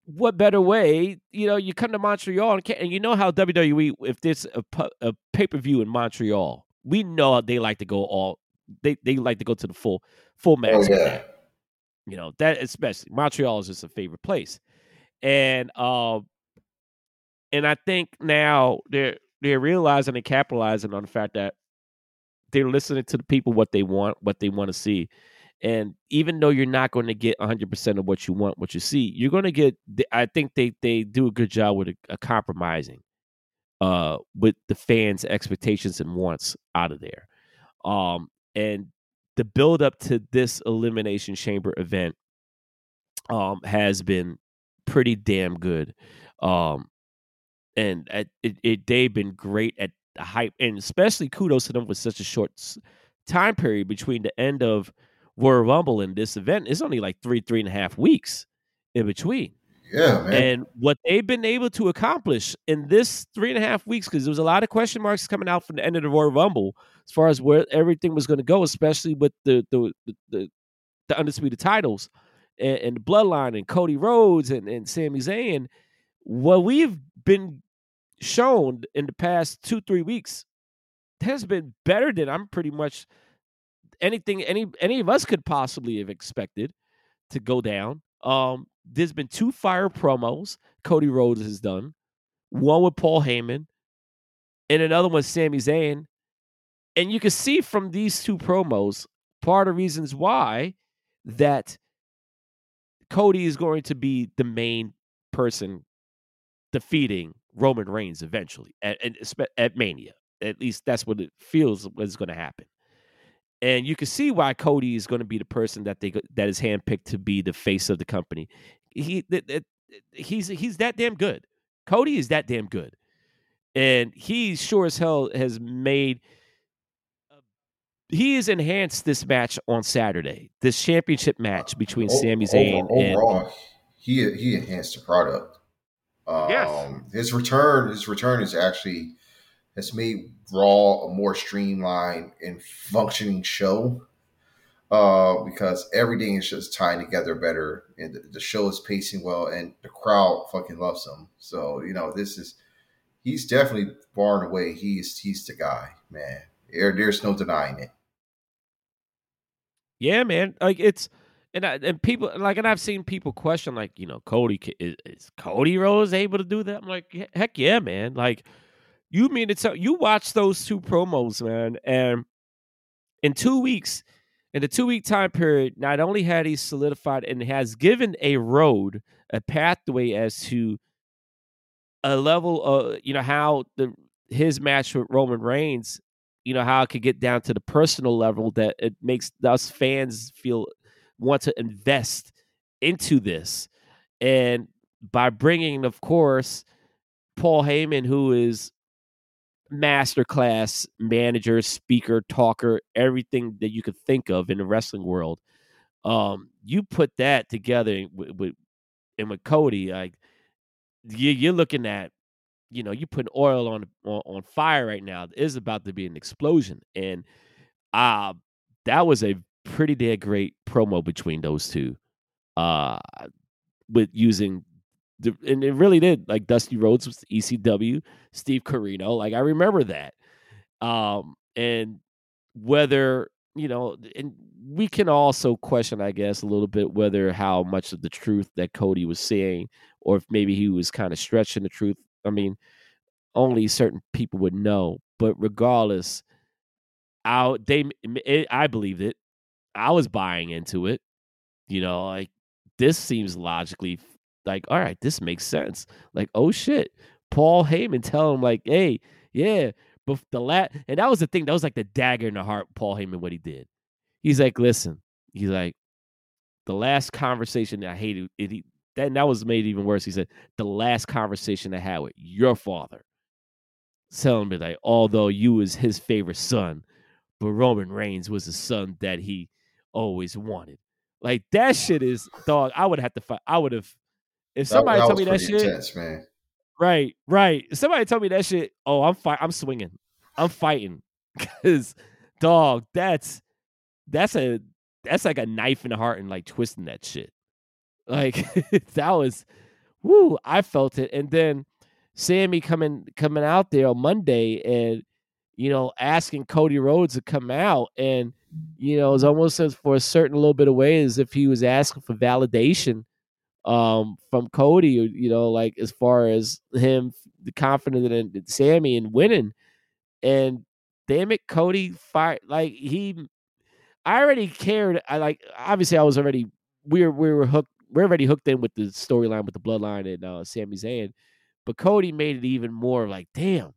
what better way? You know, you come to Montreal and, and you know how WWE if there's a, a pay per view in Montreal, we know they like to go all they they like to go to the full full max. Oh, yeah. You know that especially Montreal is just a favorite place, and um, and I think now they're they're realizing and capitalizing on the fact that they're listening to the people what they want, what they want to see. And even though you're not going to get 100% of what you want, what you see, you're going to get, I think they, they do a good job with a, a compromising uh, with the fans' expectations and wants out of there. Um, and the build up to this Elimination Chamber event um, has been pretty damn good. Um, and at, it, it, they've been great at the hype, and especially kudos to them with such a short time period between the end of Royal Rumble and this event. It's only like three, three and a half weeks in between. Yeah, man. And what they've been able to accomplish in this three and a half weeks, because there was a lot of question marks coming out from the end of the Royal Rumble as far as where everything was going to go, especially with the the the, the undisputed titles and, and, the Bloodline and Cody Rhodes and, and Sami Zayn. What we've been shown in the past two three weeks has been better than I'm pretty much anything any any of us could possibly have expected to go down. Um, there's been two fire promos Cody Rhodes has done, one with Paul Heyman, and another one with Sami Zayn. And you can see from these two promos part of reasons why that Cody is going to be the main person defeating Roman Reigns eventually at, at, at Mania. At least that's what it feels is going to happen. And you can see why Cody is going to be the person that they that is handpicked to be the face of the company. He he's he's that damn good. Cody is that damn good, and he sure as hell has made. He has enhanced this match on Saturday. This championship match uh, between Sami Zayn overall, and he he enhanced the product. Um, yes. His return, his return is actually has made Raw a more streamlined and functioning show uh, because everything is just tying together better, and the, the, show is pacing well, and the crowd fucking loves him. So you know, this is he's definitely far and away. He's he's the guy, man. There, there's no denying it. Yeah, man. Like it's and I, and people like and I've seen people question like you know Cody is, is Cody Rhodes able to do that? I'm like heck yeah, man. Like you mean to tell you watch those two promos, man, and in two weeks, in the two week time period, not only had he solidified and has given a road, a pathway as to a level of you know how the his match with Roman Reigns, you know how it could get down to the personal level that it makes us fans feel want to invest into this, and by bringing, of course, Paul Heyman, who is masterclass manager, speaker, talker, everything that you could think of in the wrestling world. Um, you put that together with, with and with Cody, like you, you're looking at, you know, you putting oil on, on on fire right now. Is about to be an explosion, and uh that was a pretty damn great promo between those two. Uh, with using and it really did. Like Dusty Rhodes was ECW, Steve Corino. Like I remember that. Um, and whether you know, and we can also question, I guess, a little bit whether how much of the truth that Cody was saying, or if maybe he was kind of stretching the truth. I mean, only certain people would know. But regardless, I they it, I believed it. I was buying into it. You know, like this seems logically like, all right, this makes sense. Like, oh shit, Paul Heyman tell him like, hey, yeah, but the lat, and that was the thing. That was like the dagger in the heart. Paul Heyman, what he did. He's like, listen, he's like, the last conversation I hated it. He, that that was made even worse. He said the last conversation I had with your father, telling me like, although you was his favorite son, but Roman Reigns was the son that he always wanted. Like that shit is dog. I would have to fight. I would have if somebody that, that told me that shit, intense, man. Right, right. If somebody told me that shit, oh, I'm fight. I'm swinging. I'm fighting because, dog, that's that's a that's like a knife in the heart and like twisting that shit. Like that was, woo! I felt it, and then Sami coming coming out there on Monday and you know asking Cody Rhodes to come out and you know it's almost as for a certain little bit of way as if he was asking for validation um, from Cody, you know, like as far as him the confidence in Sami and winning. And damn it, Cody fight like he I already cared. I like obviously I was already we were we were hooked we're already hooked in with the storyline with the bloodline and uh Sami Zayn. But Cody made it even more like, damn.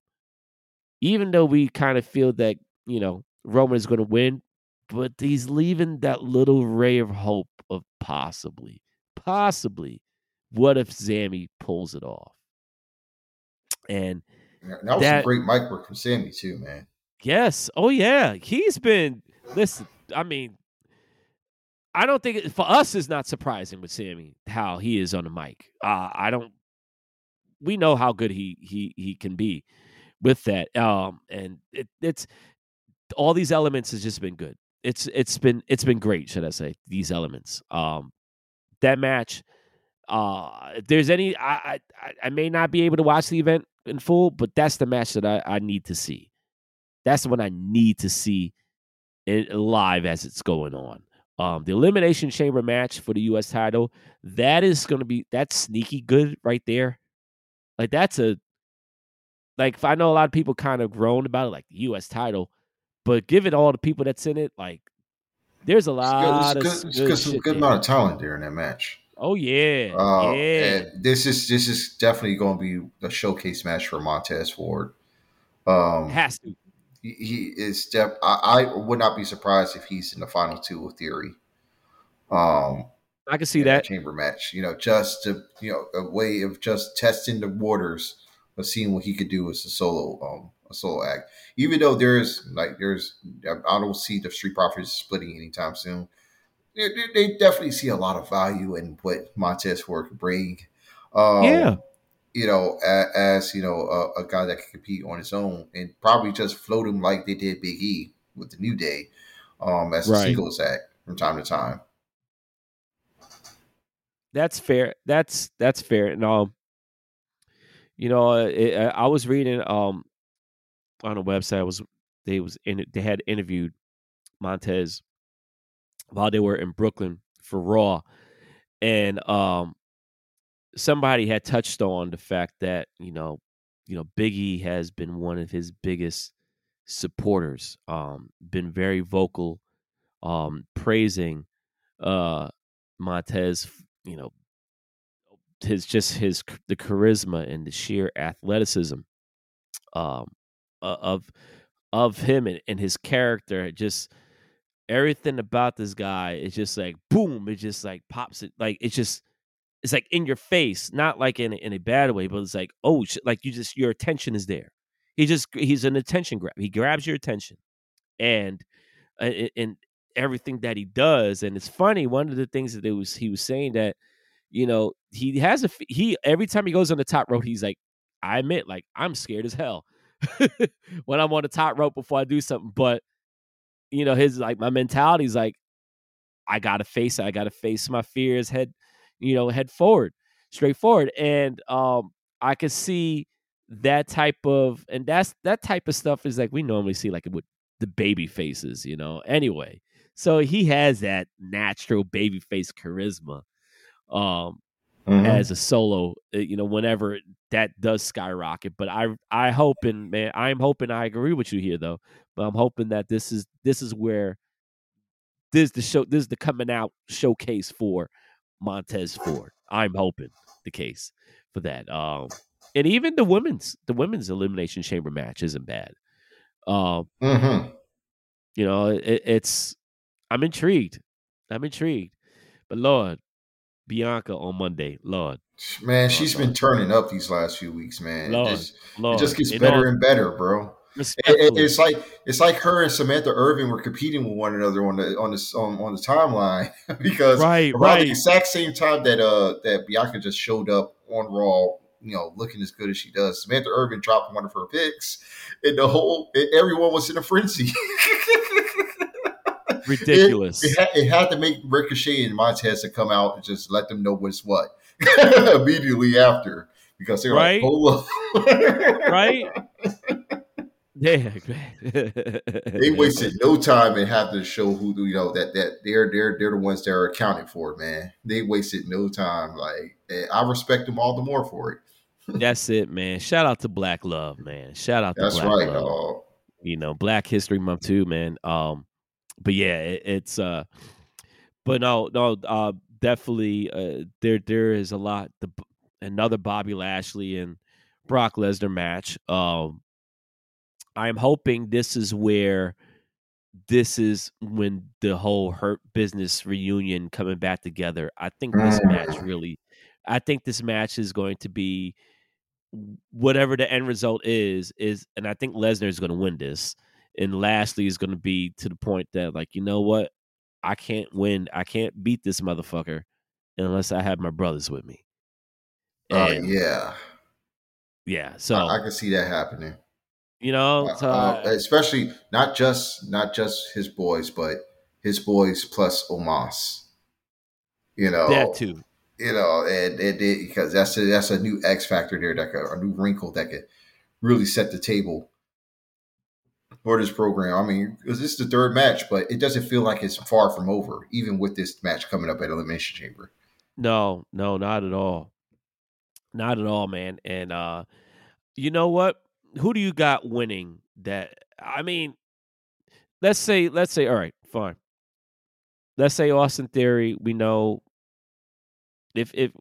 Even though we kind of feel that, you know, Roman is gonna win, but he's leaving that little ray of hope of possibly possibly, what if Sami pulls it off? And that was that, some great mic work from Sami too, man. Yes. Oh yeah. He's been listen, I mean, I don't think it, for us it's not surprising with Sami how he is on the mic. Uh, I don't we know how good he he he can be with that. Um and it, it's all these elements has just been good. It's it's been it's been great, should I say, these elements. Um that match. Uh, if there's any, I, I I may not be able to watch the event in full, but that's the match that I, I need to see. That's the one I need to see it live as it's going on. Um, the elimination chamber match for the U.S. title that is going to be that's sneaky good right there. Like that's a like I know a lot of people kind of groaned about it, like the U.S. title, but given all the people that's in it, like there's a lot it's good, it's good, good, good, good amount of talent there in that match. Oh yeah, uh, yeah. this is this is definitely going to be a showcase match for Montez Ford. Um, Has to. He, he is. Def- I, I, would not be surprised if he's in the final two with Theory. Um, I can see that chamber match. You know, just to you know a way of just testing the waters of seeing what he could do as a solo um a solo act. Even though there's like there's I don't see the Street Profits splitting anytime soon. They, they definitely see a lot of value in what Montez Ford could bring. Um, yeah, you know, as, as you know, a, a, guy that can compete on his own and probably just float him like they did Big E with the New Day, um, as right. a singles act from time to time. That's fair. That's that's fair. And um, you know, it, I was reading um on a website was they was in they had interviewed Montez while they were in Brooklyn for Raw, and um, somebody had touched on the fact that you know, you know, Biggie has been one of his biggest supporters, um, been very vocal, um, praising uh Montez, you know, his just his the charisma and the sheer athleticism um of of him and, and his character just everything about this guy is just like boom it just like pops it like it's just it's like in your face not like in, in a bad way but it's like oh like you just your attention is there. He just he's an attention grab he grabs your attention. And and everything that he does and it's funny one of the things that was he was saying that you know he has a he every time he goes on the top rope he's like i admit like i'm scared as hell when i'm on the top rope before i do something. But you know his like my mentality is like i gotta face it. I gotta face my fears head you know head forward straight forward. And um i could see that type of and that's that type of stuff is like we normally see like with the baby faces you know anyway. So he has that natural baby face charisma um, mm-hmm. as a solo. Uh, you know, whenever that does skyrocket. But I I hoping, man, I'm hoping I agree with you here though. But I'm hoping that this is this is where this is the show this is the coming out showcase for Montez Ford. I'm hoping the case for that. Um and even the women's the women's elimination chamber match isn't bad. Um mm-hmm. you know, it, it's I'm intrigued. I'm intrigued. But Lord, Bianca on Monday. Lord. Man, Lord, she's Lord. been turning up these last few weeks, man. Lord, it, just, it just gets better all, and better, bro. It, it, it's like it's like her and Samantha Irvin were competing with one another on the on the on, on the timeline because right, around right. the exact same time that uh that Bianca just showed up on Raw, you know, looking as good as she does. Samantha Irvin dropped one of her picks, and the whole everyone was in a frenzy. ridiculous. It, it, had, it, had, to make Ricochet and Montez to come out and just let them know what's what immediately after because they're right? like, right? Yeah, they wasted no time and have to show who you know that that they're they're they're the ones that are accounted for man. They wasted no time. Like I respect them all the more for it. That's it, man. Shout out to Black Love, man. Shout out to That's Black right, Love. Dog. You know, Black History Month too, man. Um, but yeah, it, it's uh, but no, no, uh, definitely uh, there there is a lot. The another Bobby Lashley and Brock Lesnar match. Um, I'm hoping this is where this is when the whole hurt business reunion coming back together. I think this match mm. really, I think this match is going to be whatever the end result is is, and I think Lesnar is going to win this and Lashley is going to be to the point that like you know what? I can't win i can't beat this motherfucker unless i have my brothers with me. Oh uh, yeah. Yeah so I, I, can see that happening. You know uh, uh, especially not just not just his boys but his boys plus Omos you know? That too. You know and, and it, because that's a, that's a new x factor there that could, a new wrinkle that could really set the table for this program. I mean, this is the third match, but it doesn't feel like it's far from over, even with this match coming up at Elimination Chamber. No, no, not at all. Not at all, man. And uh you know what? Who do you got winning that I mean, let's say let's say all right, fine. Let's say Austin Theory, we know if if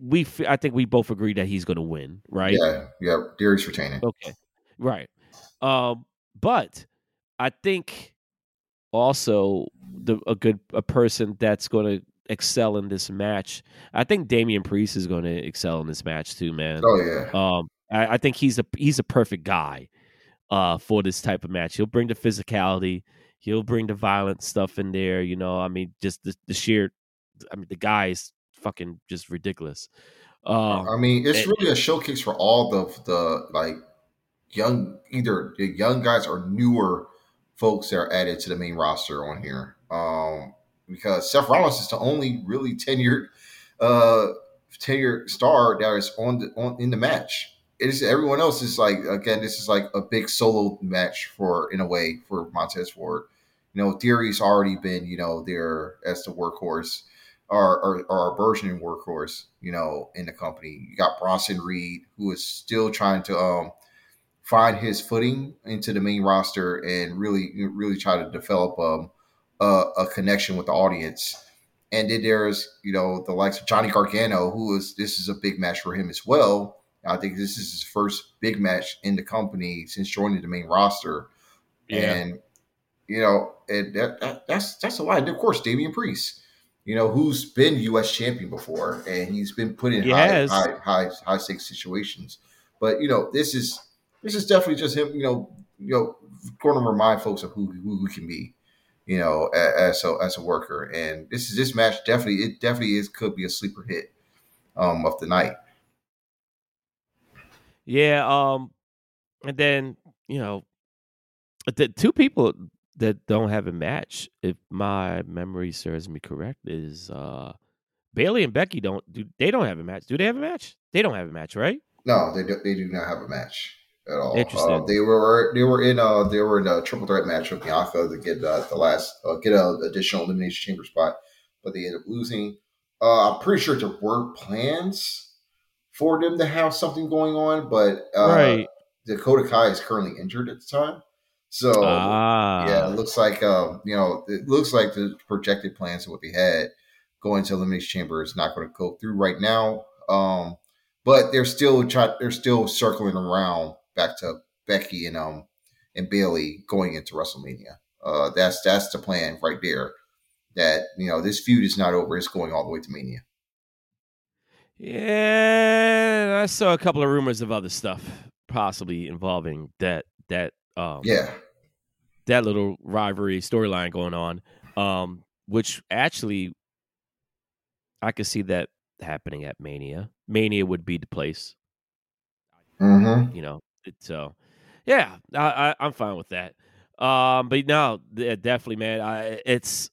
we I think we both agree that he's going to win, right? Yeah, yeah, Theory's retaining. Okay. Right. Um but I think also the a good a person that's going to excel in this match. I think Damian Priest is going to excel in this match too, man. Oh yeah. Um, I, I think he's a he's a perfect guy uh for this type of match. He'll bring the physicality. He'll bring the violent stuff in there. You know, I mean, just the, the sheer. I mean, the guy is fucking just ridiculous. Um, I mean, it's and, really a showcase for all the the like young either the young guys or newer folks that are added to the main roster on here. Um, because Seth Rollins is the only really tenured uh tenured star that is on the on in the match. It is everyone else is like again, this is like a big solo match for in a way for Montez Ford. You know, Theory's already been, you know, there as the workhorse. or, or a burgeoning workhorse, you know, in the company. You got Bronson Reed, who is still trying to um, find his footing into the main roster and really, really try to develop um, a, a connection with the audience. And then there's, you know, the likes of Johnny Gargano, who is this is a big match for him as well. I think this is his first big match in the company since joining the main roster. Yeah. And you know, and that, that, that's that's a lot. And of course, Damian Priest, you know, who's been U.S. champion before, and he's been put in high, high, high, high stakes situations. But you know, this is this is definitely just him. You know, you know, going to remind folks of who who we can be. You know, as a as a worker, and this is this match definitely it definitely is could be a sleeper hit um of the night. Yeah, um, and then you know, the two people that don't have a match, if my memory serves me correct, is uh Bayley and Becky don't do they don't have a match. Do they have a match? They don't have a match, right? No, they do, they do not have a match at all. Interesting. Uh, they were they were in uh they were in a triple threat match with Bianca to get uh, the last uh, get an additional elimination chamber spot, but they ended up losing. Uh, I'm pretty sure there were plans for them to have something going on, but uh, right. Dakota Kai is currently injured at the time. So ah. yeah, it looks like um, you know, it looks like the projected plans of what they had going to elimination chamber is not going to go through right now. Um, but they're still try, they're still circling around back to Becky and um and Bayley going into WrestleMania. Uh, that's that's the plan right there. That you know this feud is not over; it's going all the way to Mania. Yeah, I saw a couple of rumors of other stuff possibly involving that that um, yeah, that little rivalry storyline going on, um, which actually I could see that happening at Mania. Mania would be the place. Mm-hmm. You know, so yeah, I, I am fine with that. Um, but no, definitely, man. I it's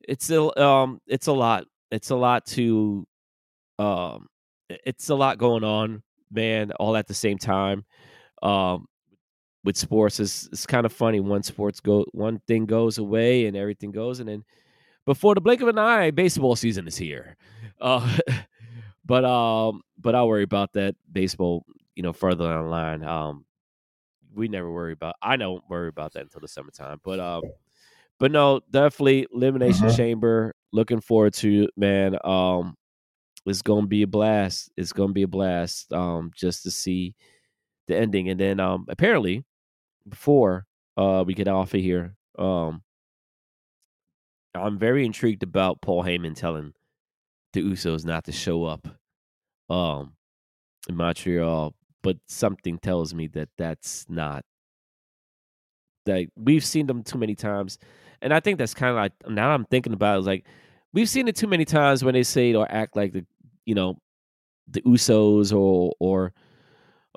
it's a um it's a lot. It's a lot to um it's a lot going on, man, all at the same time. Um with sports is it's kind of funny. One sports go one thing goes away and everything goes, and then before the blink of an eye, baseball season is here. Uh, but um, but I'll worry about that baseball, you know, further down the line. Um, we never worry about. I don't worry about that until the summertime. But um, but no, definitely elimination mm-hmm. chamber. Looking forward to man. Um, it's gonna be a blast. It's gonna be a blast. Um, just to see the ending, and then um, apparently before uh, we get off of here, um, I'm very intrigued about Paul Heyman telling the Usos not to show up um, in Montreal, but something tells me that that's not that we've seen them too many times, and I think that's kind of like now I'm thinking about it, it's like we've seen it too many times when they say or act like the you know the Usos or or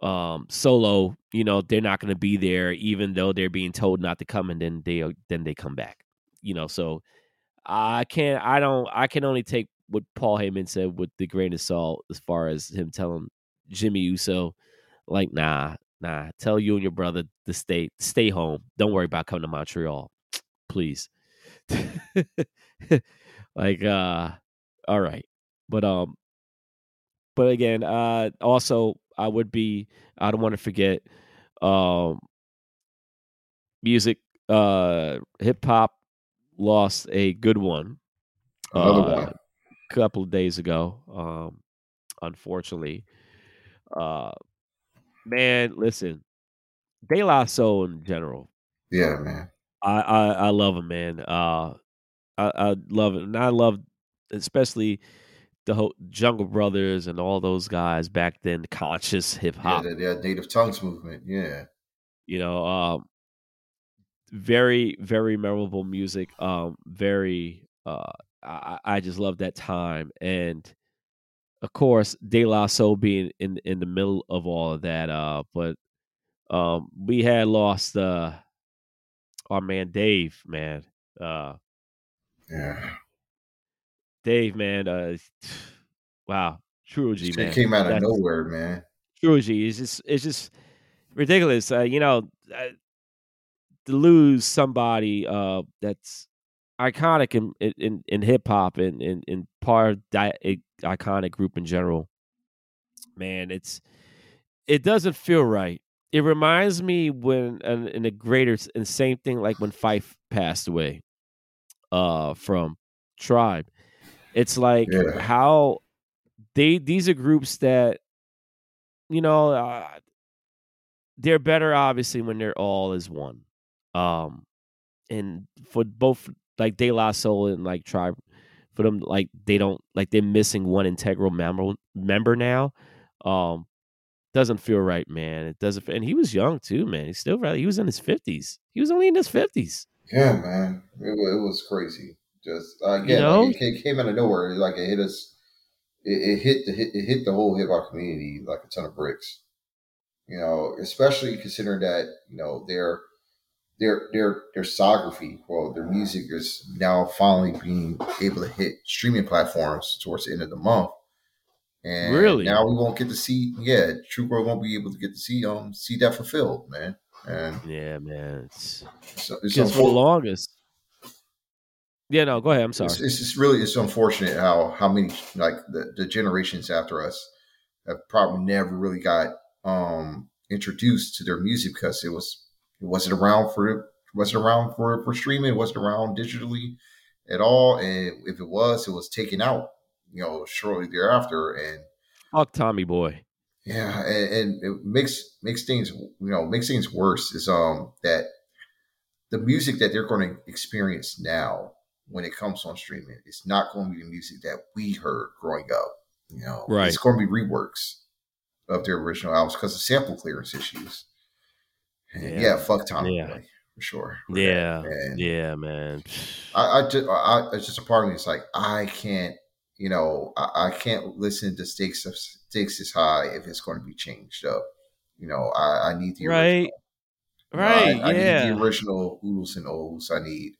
um, solo, you know, they're not going to be there, even though they're being told not to come, and then they then they come back. You know, so I can't, I don't, I can only take what Paul Heyman said with the grain of salt, as far as him telling Jimmy Uso, like, nah, nah, tell you and your brother to stay, stay home. Don't worry about coming to Montreal, please. like, uh, all right, but um, but again, uh, also I would be I don't want to forget um music uh hip hop lost a good one another uh, one a couple of days ago um unfortunately uh man listen De La Soul in general yeah man I I, I love him man uh I, I love it and I love especially the whole Jungle Brothers and all those guys back then, conscious hip hop. Yeah, the, Native Tongues movement. Yeah. You know, um, very, very memorable music. Um, very, uh, I, I just love that time. And of course, De La Soul being in, in the middle of all of that. Uh, but um, we had lost uh, our man Dave, man. Uh, yeah Dave, man, uh, wow, Trugoy, man. Came out of That's, nowhere, man. Trugoy is just it's just ridiculous. Uh, you know, uh, to lose somebody uh, that's iconic in in, in hip hop and in in part of di- iconic group in general. Man, it's it doesn't feel right. It reminds me when in a greater and same thing like when Phife passed away uh from Tribe. It's like Yeah. how they these are groups that you know uh, they're better obviously when they're all as one. Um and for both like De La Soul and like Tribe for them like they don't like they're missing one integral member member now. Um doesn't feel right, man. It doesn't and he was young too, man. He's still he was in his 50s. He was only in his 50s. Yeah, man. It, it was crazy. Just uh, again, You know? like it, came out of nowhere. Like it hit us. It, it hit the hit, it hit the whole hip hop community like a ton of bricks. You know, especially considering that you know their their their their discography, well, their music is now finally being able to hit streaming platforms towards the end of the month. And Really? now we won't get to see. Yeah, Trugoy won't be able to get to see um see that fulfilled, man. And Yeah, man. It's so it's, for the longest. Yeah, no, go ahead. I'm sorry. it's, it's just really it's unfortunate how how many like the, the generations after us have probably never really got um introduced to their music because it was it wasn't around for it wasn't around for for streaming, it wasn't around digitally at all, and if it was, it was taken out, you know, shortly thereafter, and Fuck Tommy Boy. yeah, and, and it makes makes things you know makes things worse is um that the music that they're going to experience now when it comes on streaming is not going to be the music that we heard growing up. You know, Right. It's going to be reworks of their original albums because of sample clearance issues. Yeah. yeah, fuck Tommy Yeah. For sure. Yeah. and Yeah, man. I, I just, I, it's just a part of me. It's like I can't, you know, I, I can't listen to stakes of stakes is high if it's going to be changed up. You know, I, I need the Right. original. You know, Right. I, I yeah. need the original oodles and O's. I need,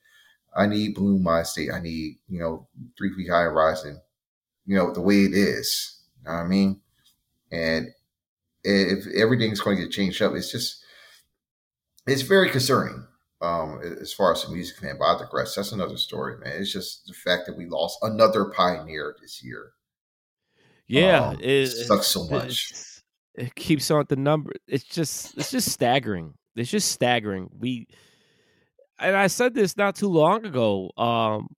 I need Buhloone Mindstate. I need, you know, Three Feet High Rising. You know the way it is. You know what I mean? And if everything's going to get changed up, it's just, it's very concerning. Um, as far as the music fan, but I digress. That's another story, man. It's just the fact that we lost another pioneer this year. yeah. um, it, sucks so much. It keeps on the number. It's just it's just staggering. It's just staggering. We and I said this not too long ago. Um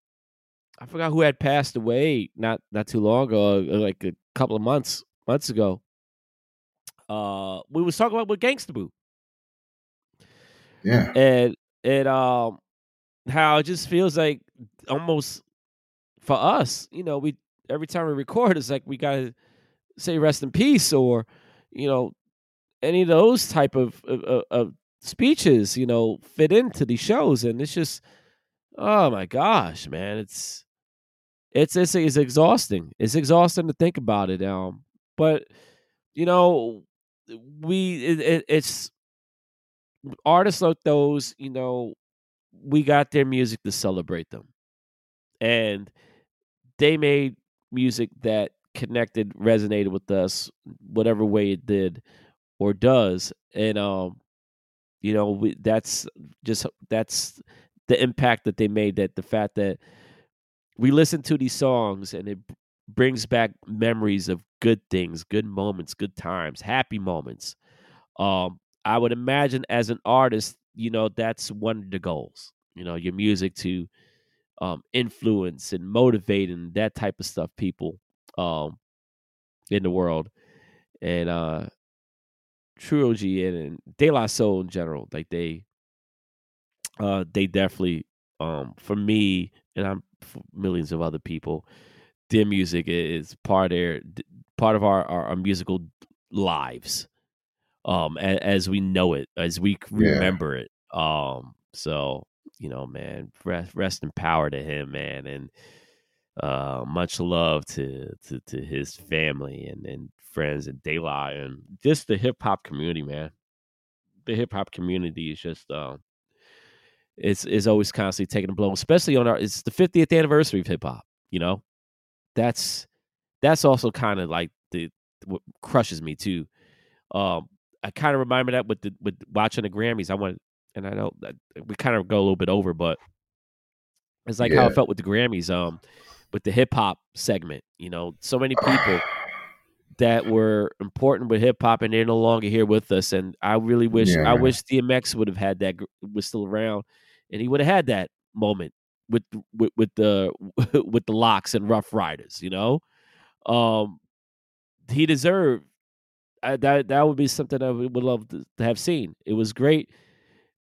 I forgot who had passed away not not too long ago, uh, like a couple of months months ago. Uh we was talking about with Gangsta Boo. Yeah, and it um how it just feels like almost for us you know we every time we record it's like we gotta say rest in peace or you know any of those type of, of, of- of speeches you know fit into these shows and it's just oh my gosh man it's it's it's, it's exhausting. It's exhausting to think about it um but you know we it, it, it's artists like those, you know, we got their music to celebrate them. And they made music that connected, resonated with us, whatever way it did or does. And um, you know, we, that's just that's the impact that they made. That the fact that we listen to these songs and it brings back memories of good things, good moments, good times, happy moments. Um, I would imagine as an artist, you know, that's one of the goals. You know, your music to um, influence and motivate and that type of stuff, people um, in the world. And uh, Trugoy and, and De La Soul in general, like they, uh, they definitely, um, for me and I'm for millions of other people, their music is part of their part of our, our, our musical lives um as, as we know it as we Yeah. remember it um so you know man rest, rest in power to him man and uh much love to to, to his family and and friends and daylight and just the hip-hop community man the hip-hop community is just um it's is always constantly taking a blow especially on our it's the 50th anniversary of hip-hop you know that's that's also kind of like the what crushes me too um I kind of remind me that with the with watching the Grammys. I want, and I know that we kind of go a little bit over, but It's like how I felt with the Grammys, um, with the hip hop segment. You know, so many people that were important with hip hop and they're no longer here with us. And I really wish Yeah. I wish DMX would have had that was still around and he would have had that moment with with, with the with the LOX and Ruff Ryders, you know? Um he deserved I, that that would be something I would love to, to have seen. It was great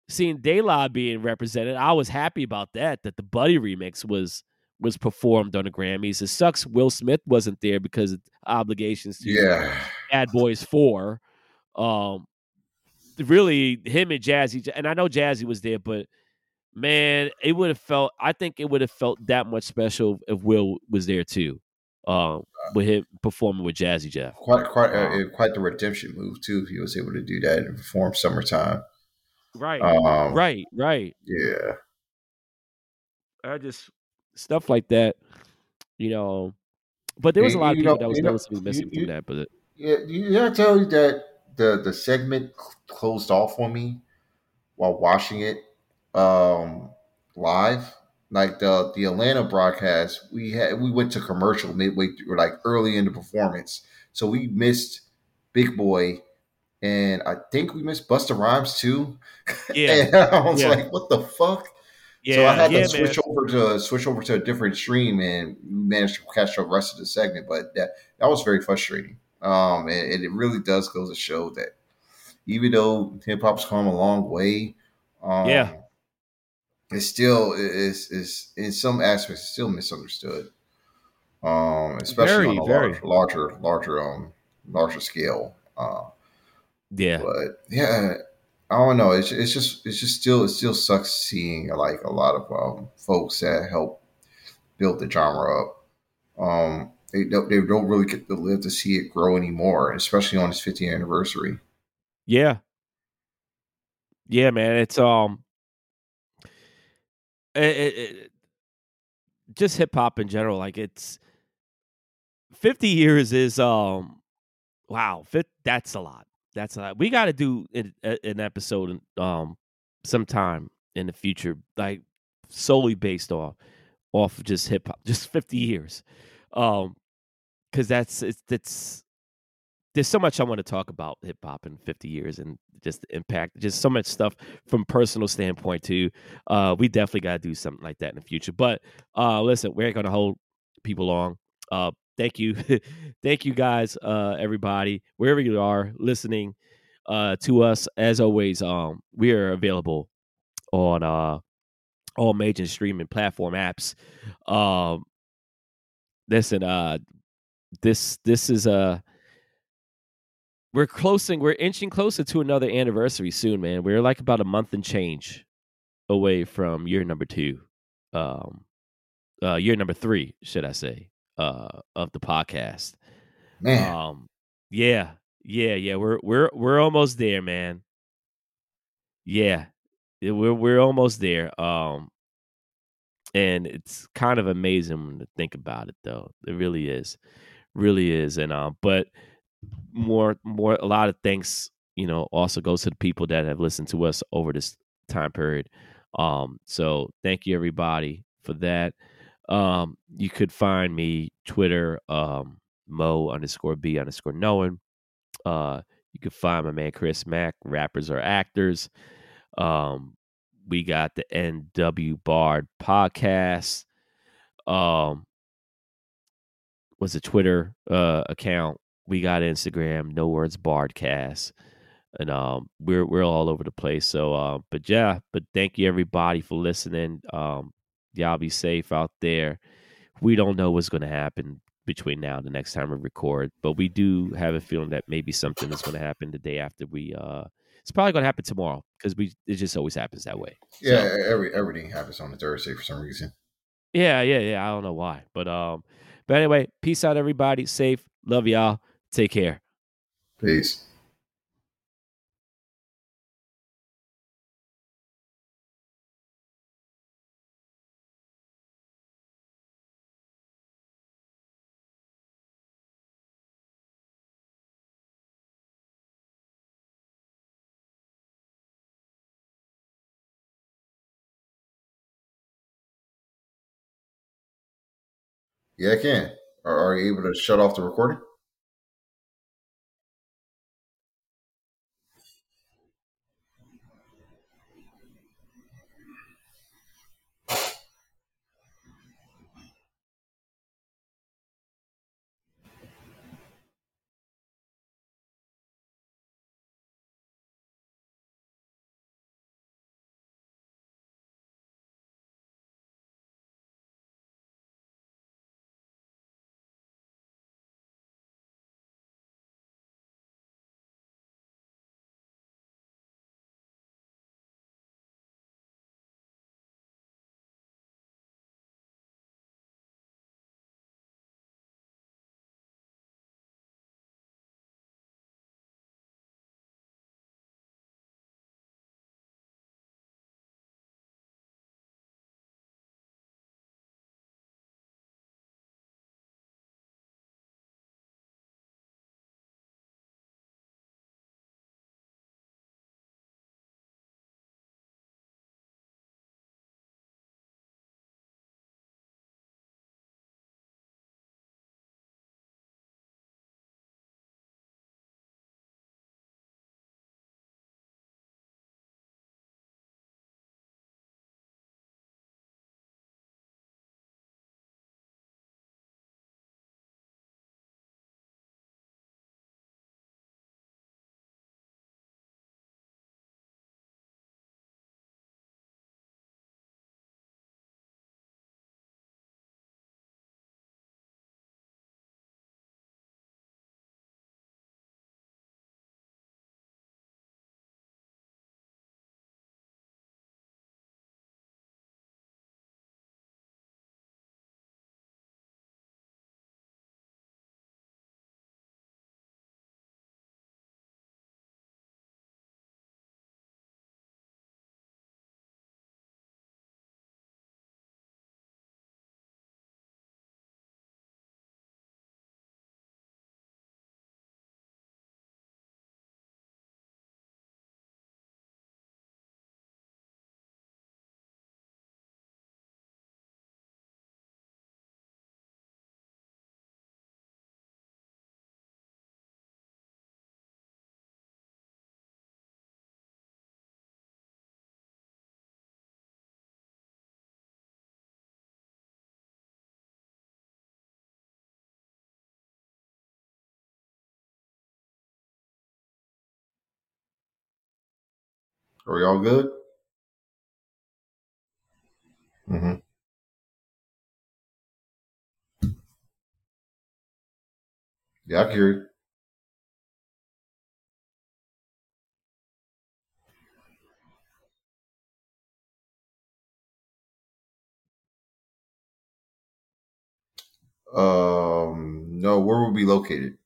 seeing De La being represented. I was happy about that. That the Buddy remix was was performed on the Grammys. It sucks Will Smith wasn't there because of obligations to Yeah. Bad Boys Four. Um, really, him and Jazzy, and I know Jazzy was there, but man, it would have felt. I think it would have felt that much special if Will was there too. Um, with him performing with Jazzy Jeff. Quite, quite, uh, quite the redemption move too. If he was able to do that and perform "Summertime." Right, Um, right, right. Yeah. I just stuff like that, you know. But there was a lot of people know- that was you know, noticeably missing you- from that. But Yeah, you did I tell you that the the segment closed off on me while watching it um live? Like the the Atlanta broadcast, we had we went to commercial midway through, like early in the performance, so we missed Big Boi, and I think we missed Busta Rhymes too. yeah, and I was yeah. like, "What the fuck?" yeah, so I had yeah, to switch man. over to switch over to a different stream and managed to catch the rest of the segment. But that that was very frustrating. Um, and, and it really does go to show that even though hip hop's come a long way, um, Yeah. It's still is is in some aspects still misunderstood. Um, especially Very, on a large, larger, larger, um, larger scale. Uh, Yeah, but yeah, I don't know. It's it's just it's just still it still sucks seeing like a lot of um, folks that help build the genre up. Um, they don't they don't really get to live to see it grow anymore, especially on its 50th anniversary. yeah, yeah, man. It's um, it, it, just hip hop in general. Like it's fifty years is um, wow, that's a lot. That's a lot. We got to do an, episode um sometime in the future, like solely based off off just hip hop, just fifty years, um, because that's it's it's there's so much I want to talk about hip hop in 50 years and just the impact, just so much stuff from personal standpoint too. Uh, we definitely got to do something like that in the future. But uh, listen, we ain't gonna hold people long. Uh, thank you, thank you guys, uh, everybody, wherever you are listening uh, to us. As always, um, we are available on uh, all major streaming platform apps. Um, listen, uh, this this is a we're closing we're inching closer to another anniversary soon man. We're like about a month and change away from year number two um uh year number three should i say uh of the podcast. Man, um yeah yeah yeah we're we're we're almost there man. Yeah we're we're almost there um and it's kind of amazing to think about it though. It really is really is and um but more more a lot of thanks you know also goes to the people that have listened to us over this time period. Um so thank you everybody for that. Um you could find me twitter um mo underscore b underscore knowing. Uh you can find my man chris mack rappers or actors. Um we got the nw bard podcast. Um was a twitter uh account we got Instagram, no words bardcast, and um, we're we're all over the place. So, uh, but yeah, but thank you everybody for listening. Um, y'all be safe out there. We don't know what's going to happen between now and the next time we record, but we do have a feeling that maybe something is going to happen the day after we. Uh, it's probably going to happen tomorrow because we it just always happens that way. So- yeah, every everything happens on a Thursday for some reason. yeah, yeah, yeah. I don't know why, but um, but anyway, peace out, everybody. Safe, love y'all. Take care. Peace. Yeah, I can. Are, you able to shut off the recording? Are we all good? Mm-hmm. Yeah, I can hear you. Um, no, where will we be located?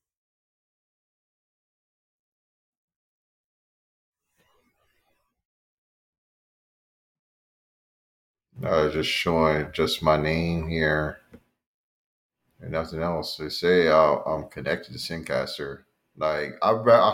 Uh, just showing just my name here and nothing else. They say uh, I'm connected to Zencastr. Like I, I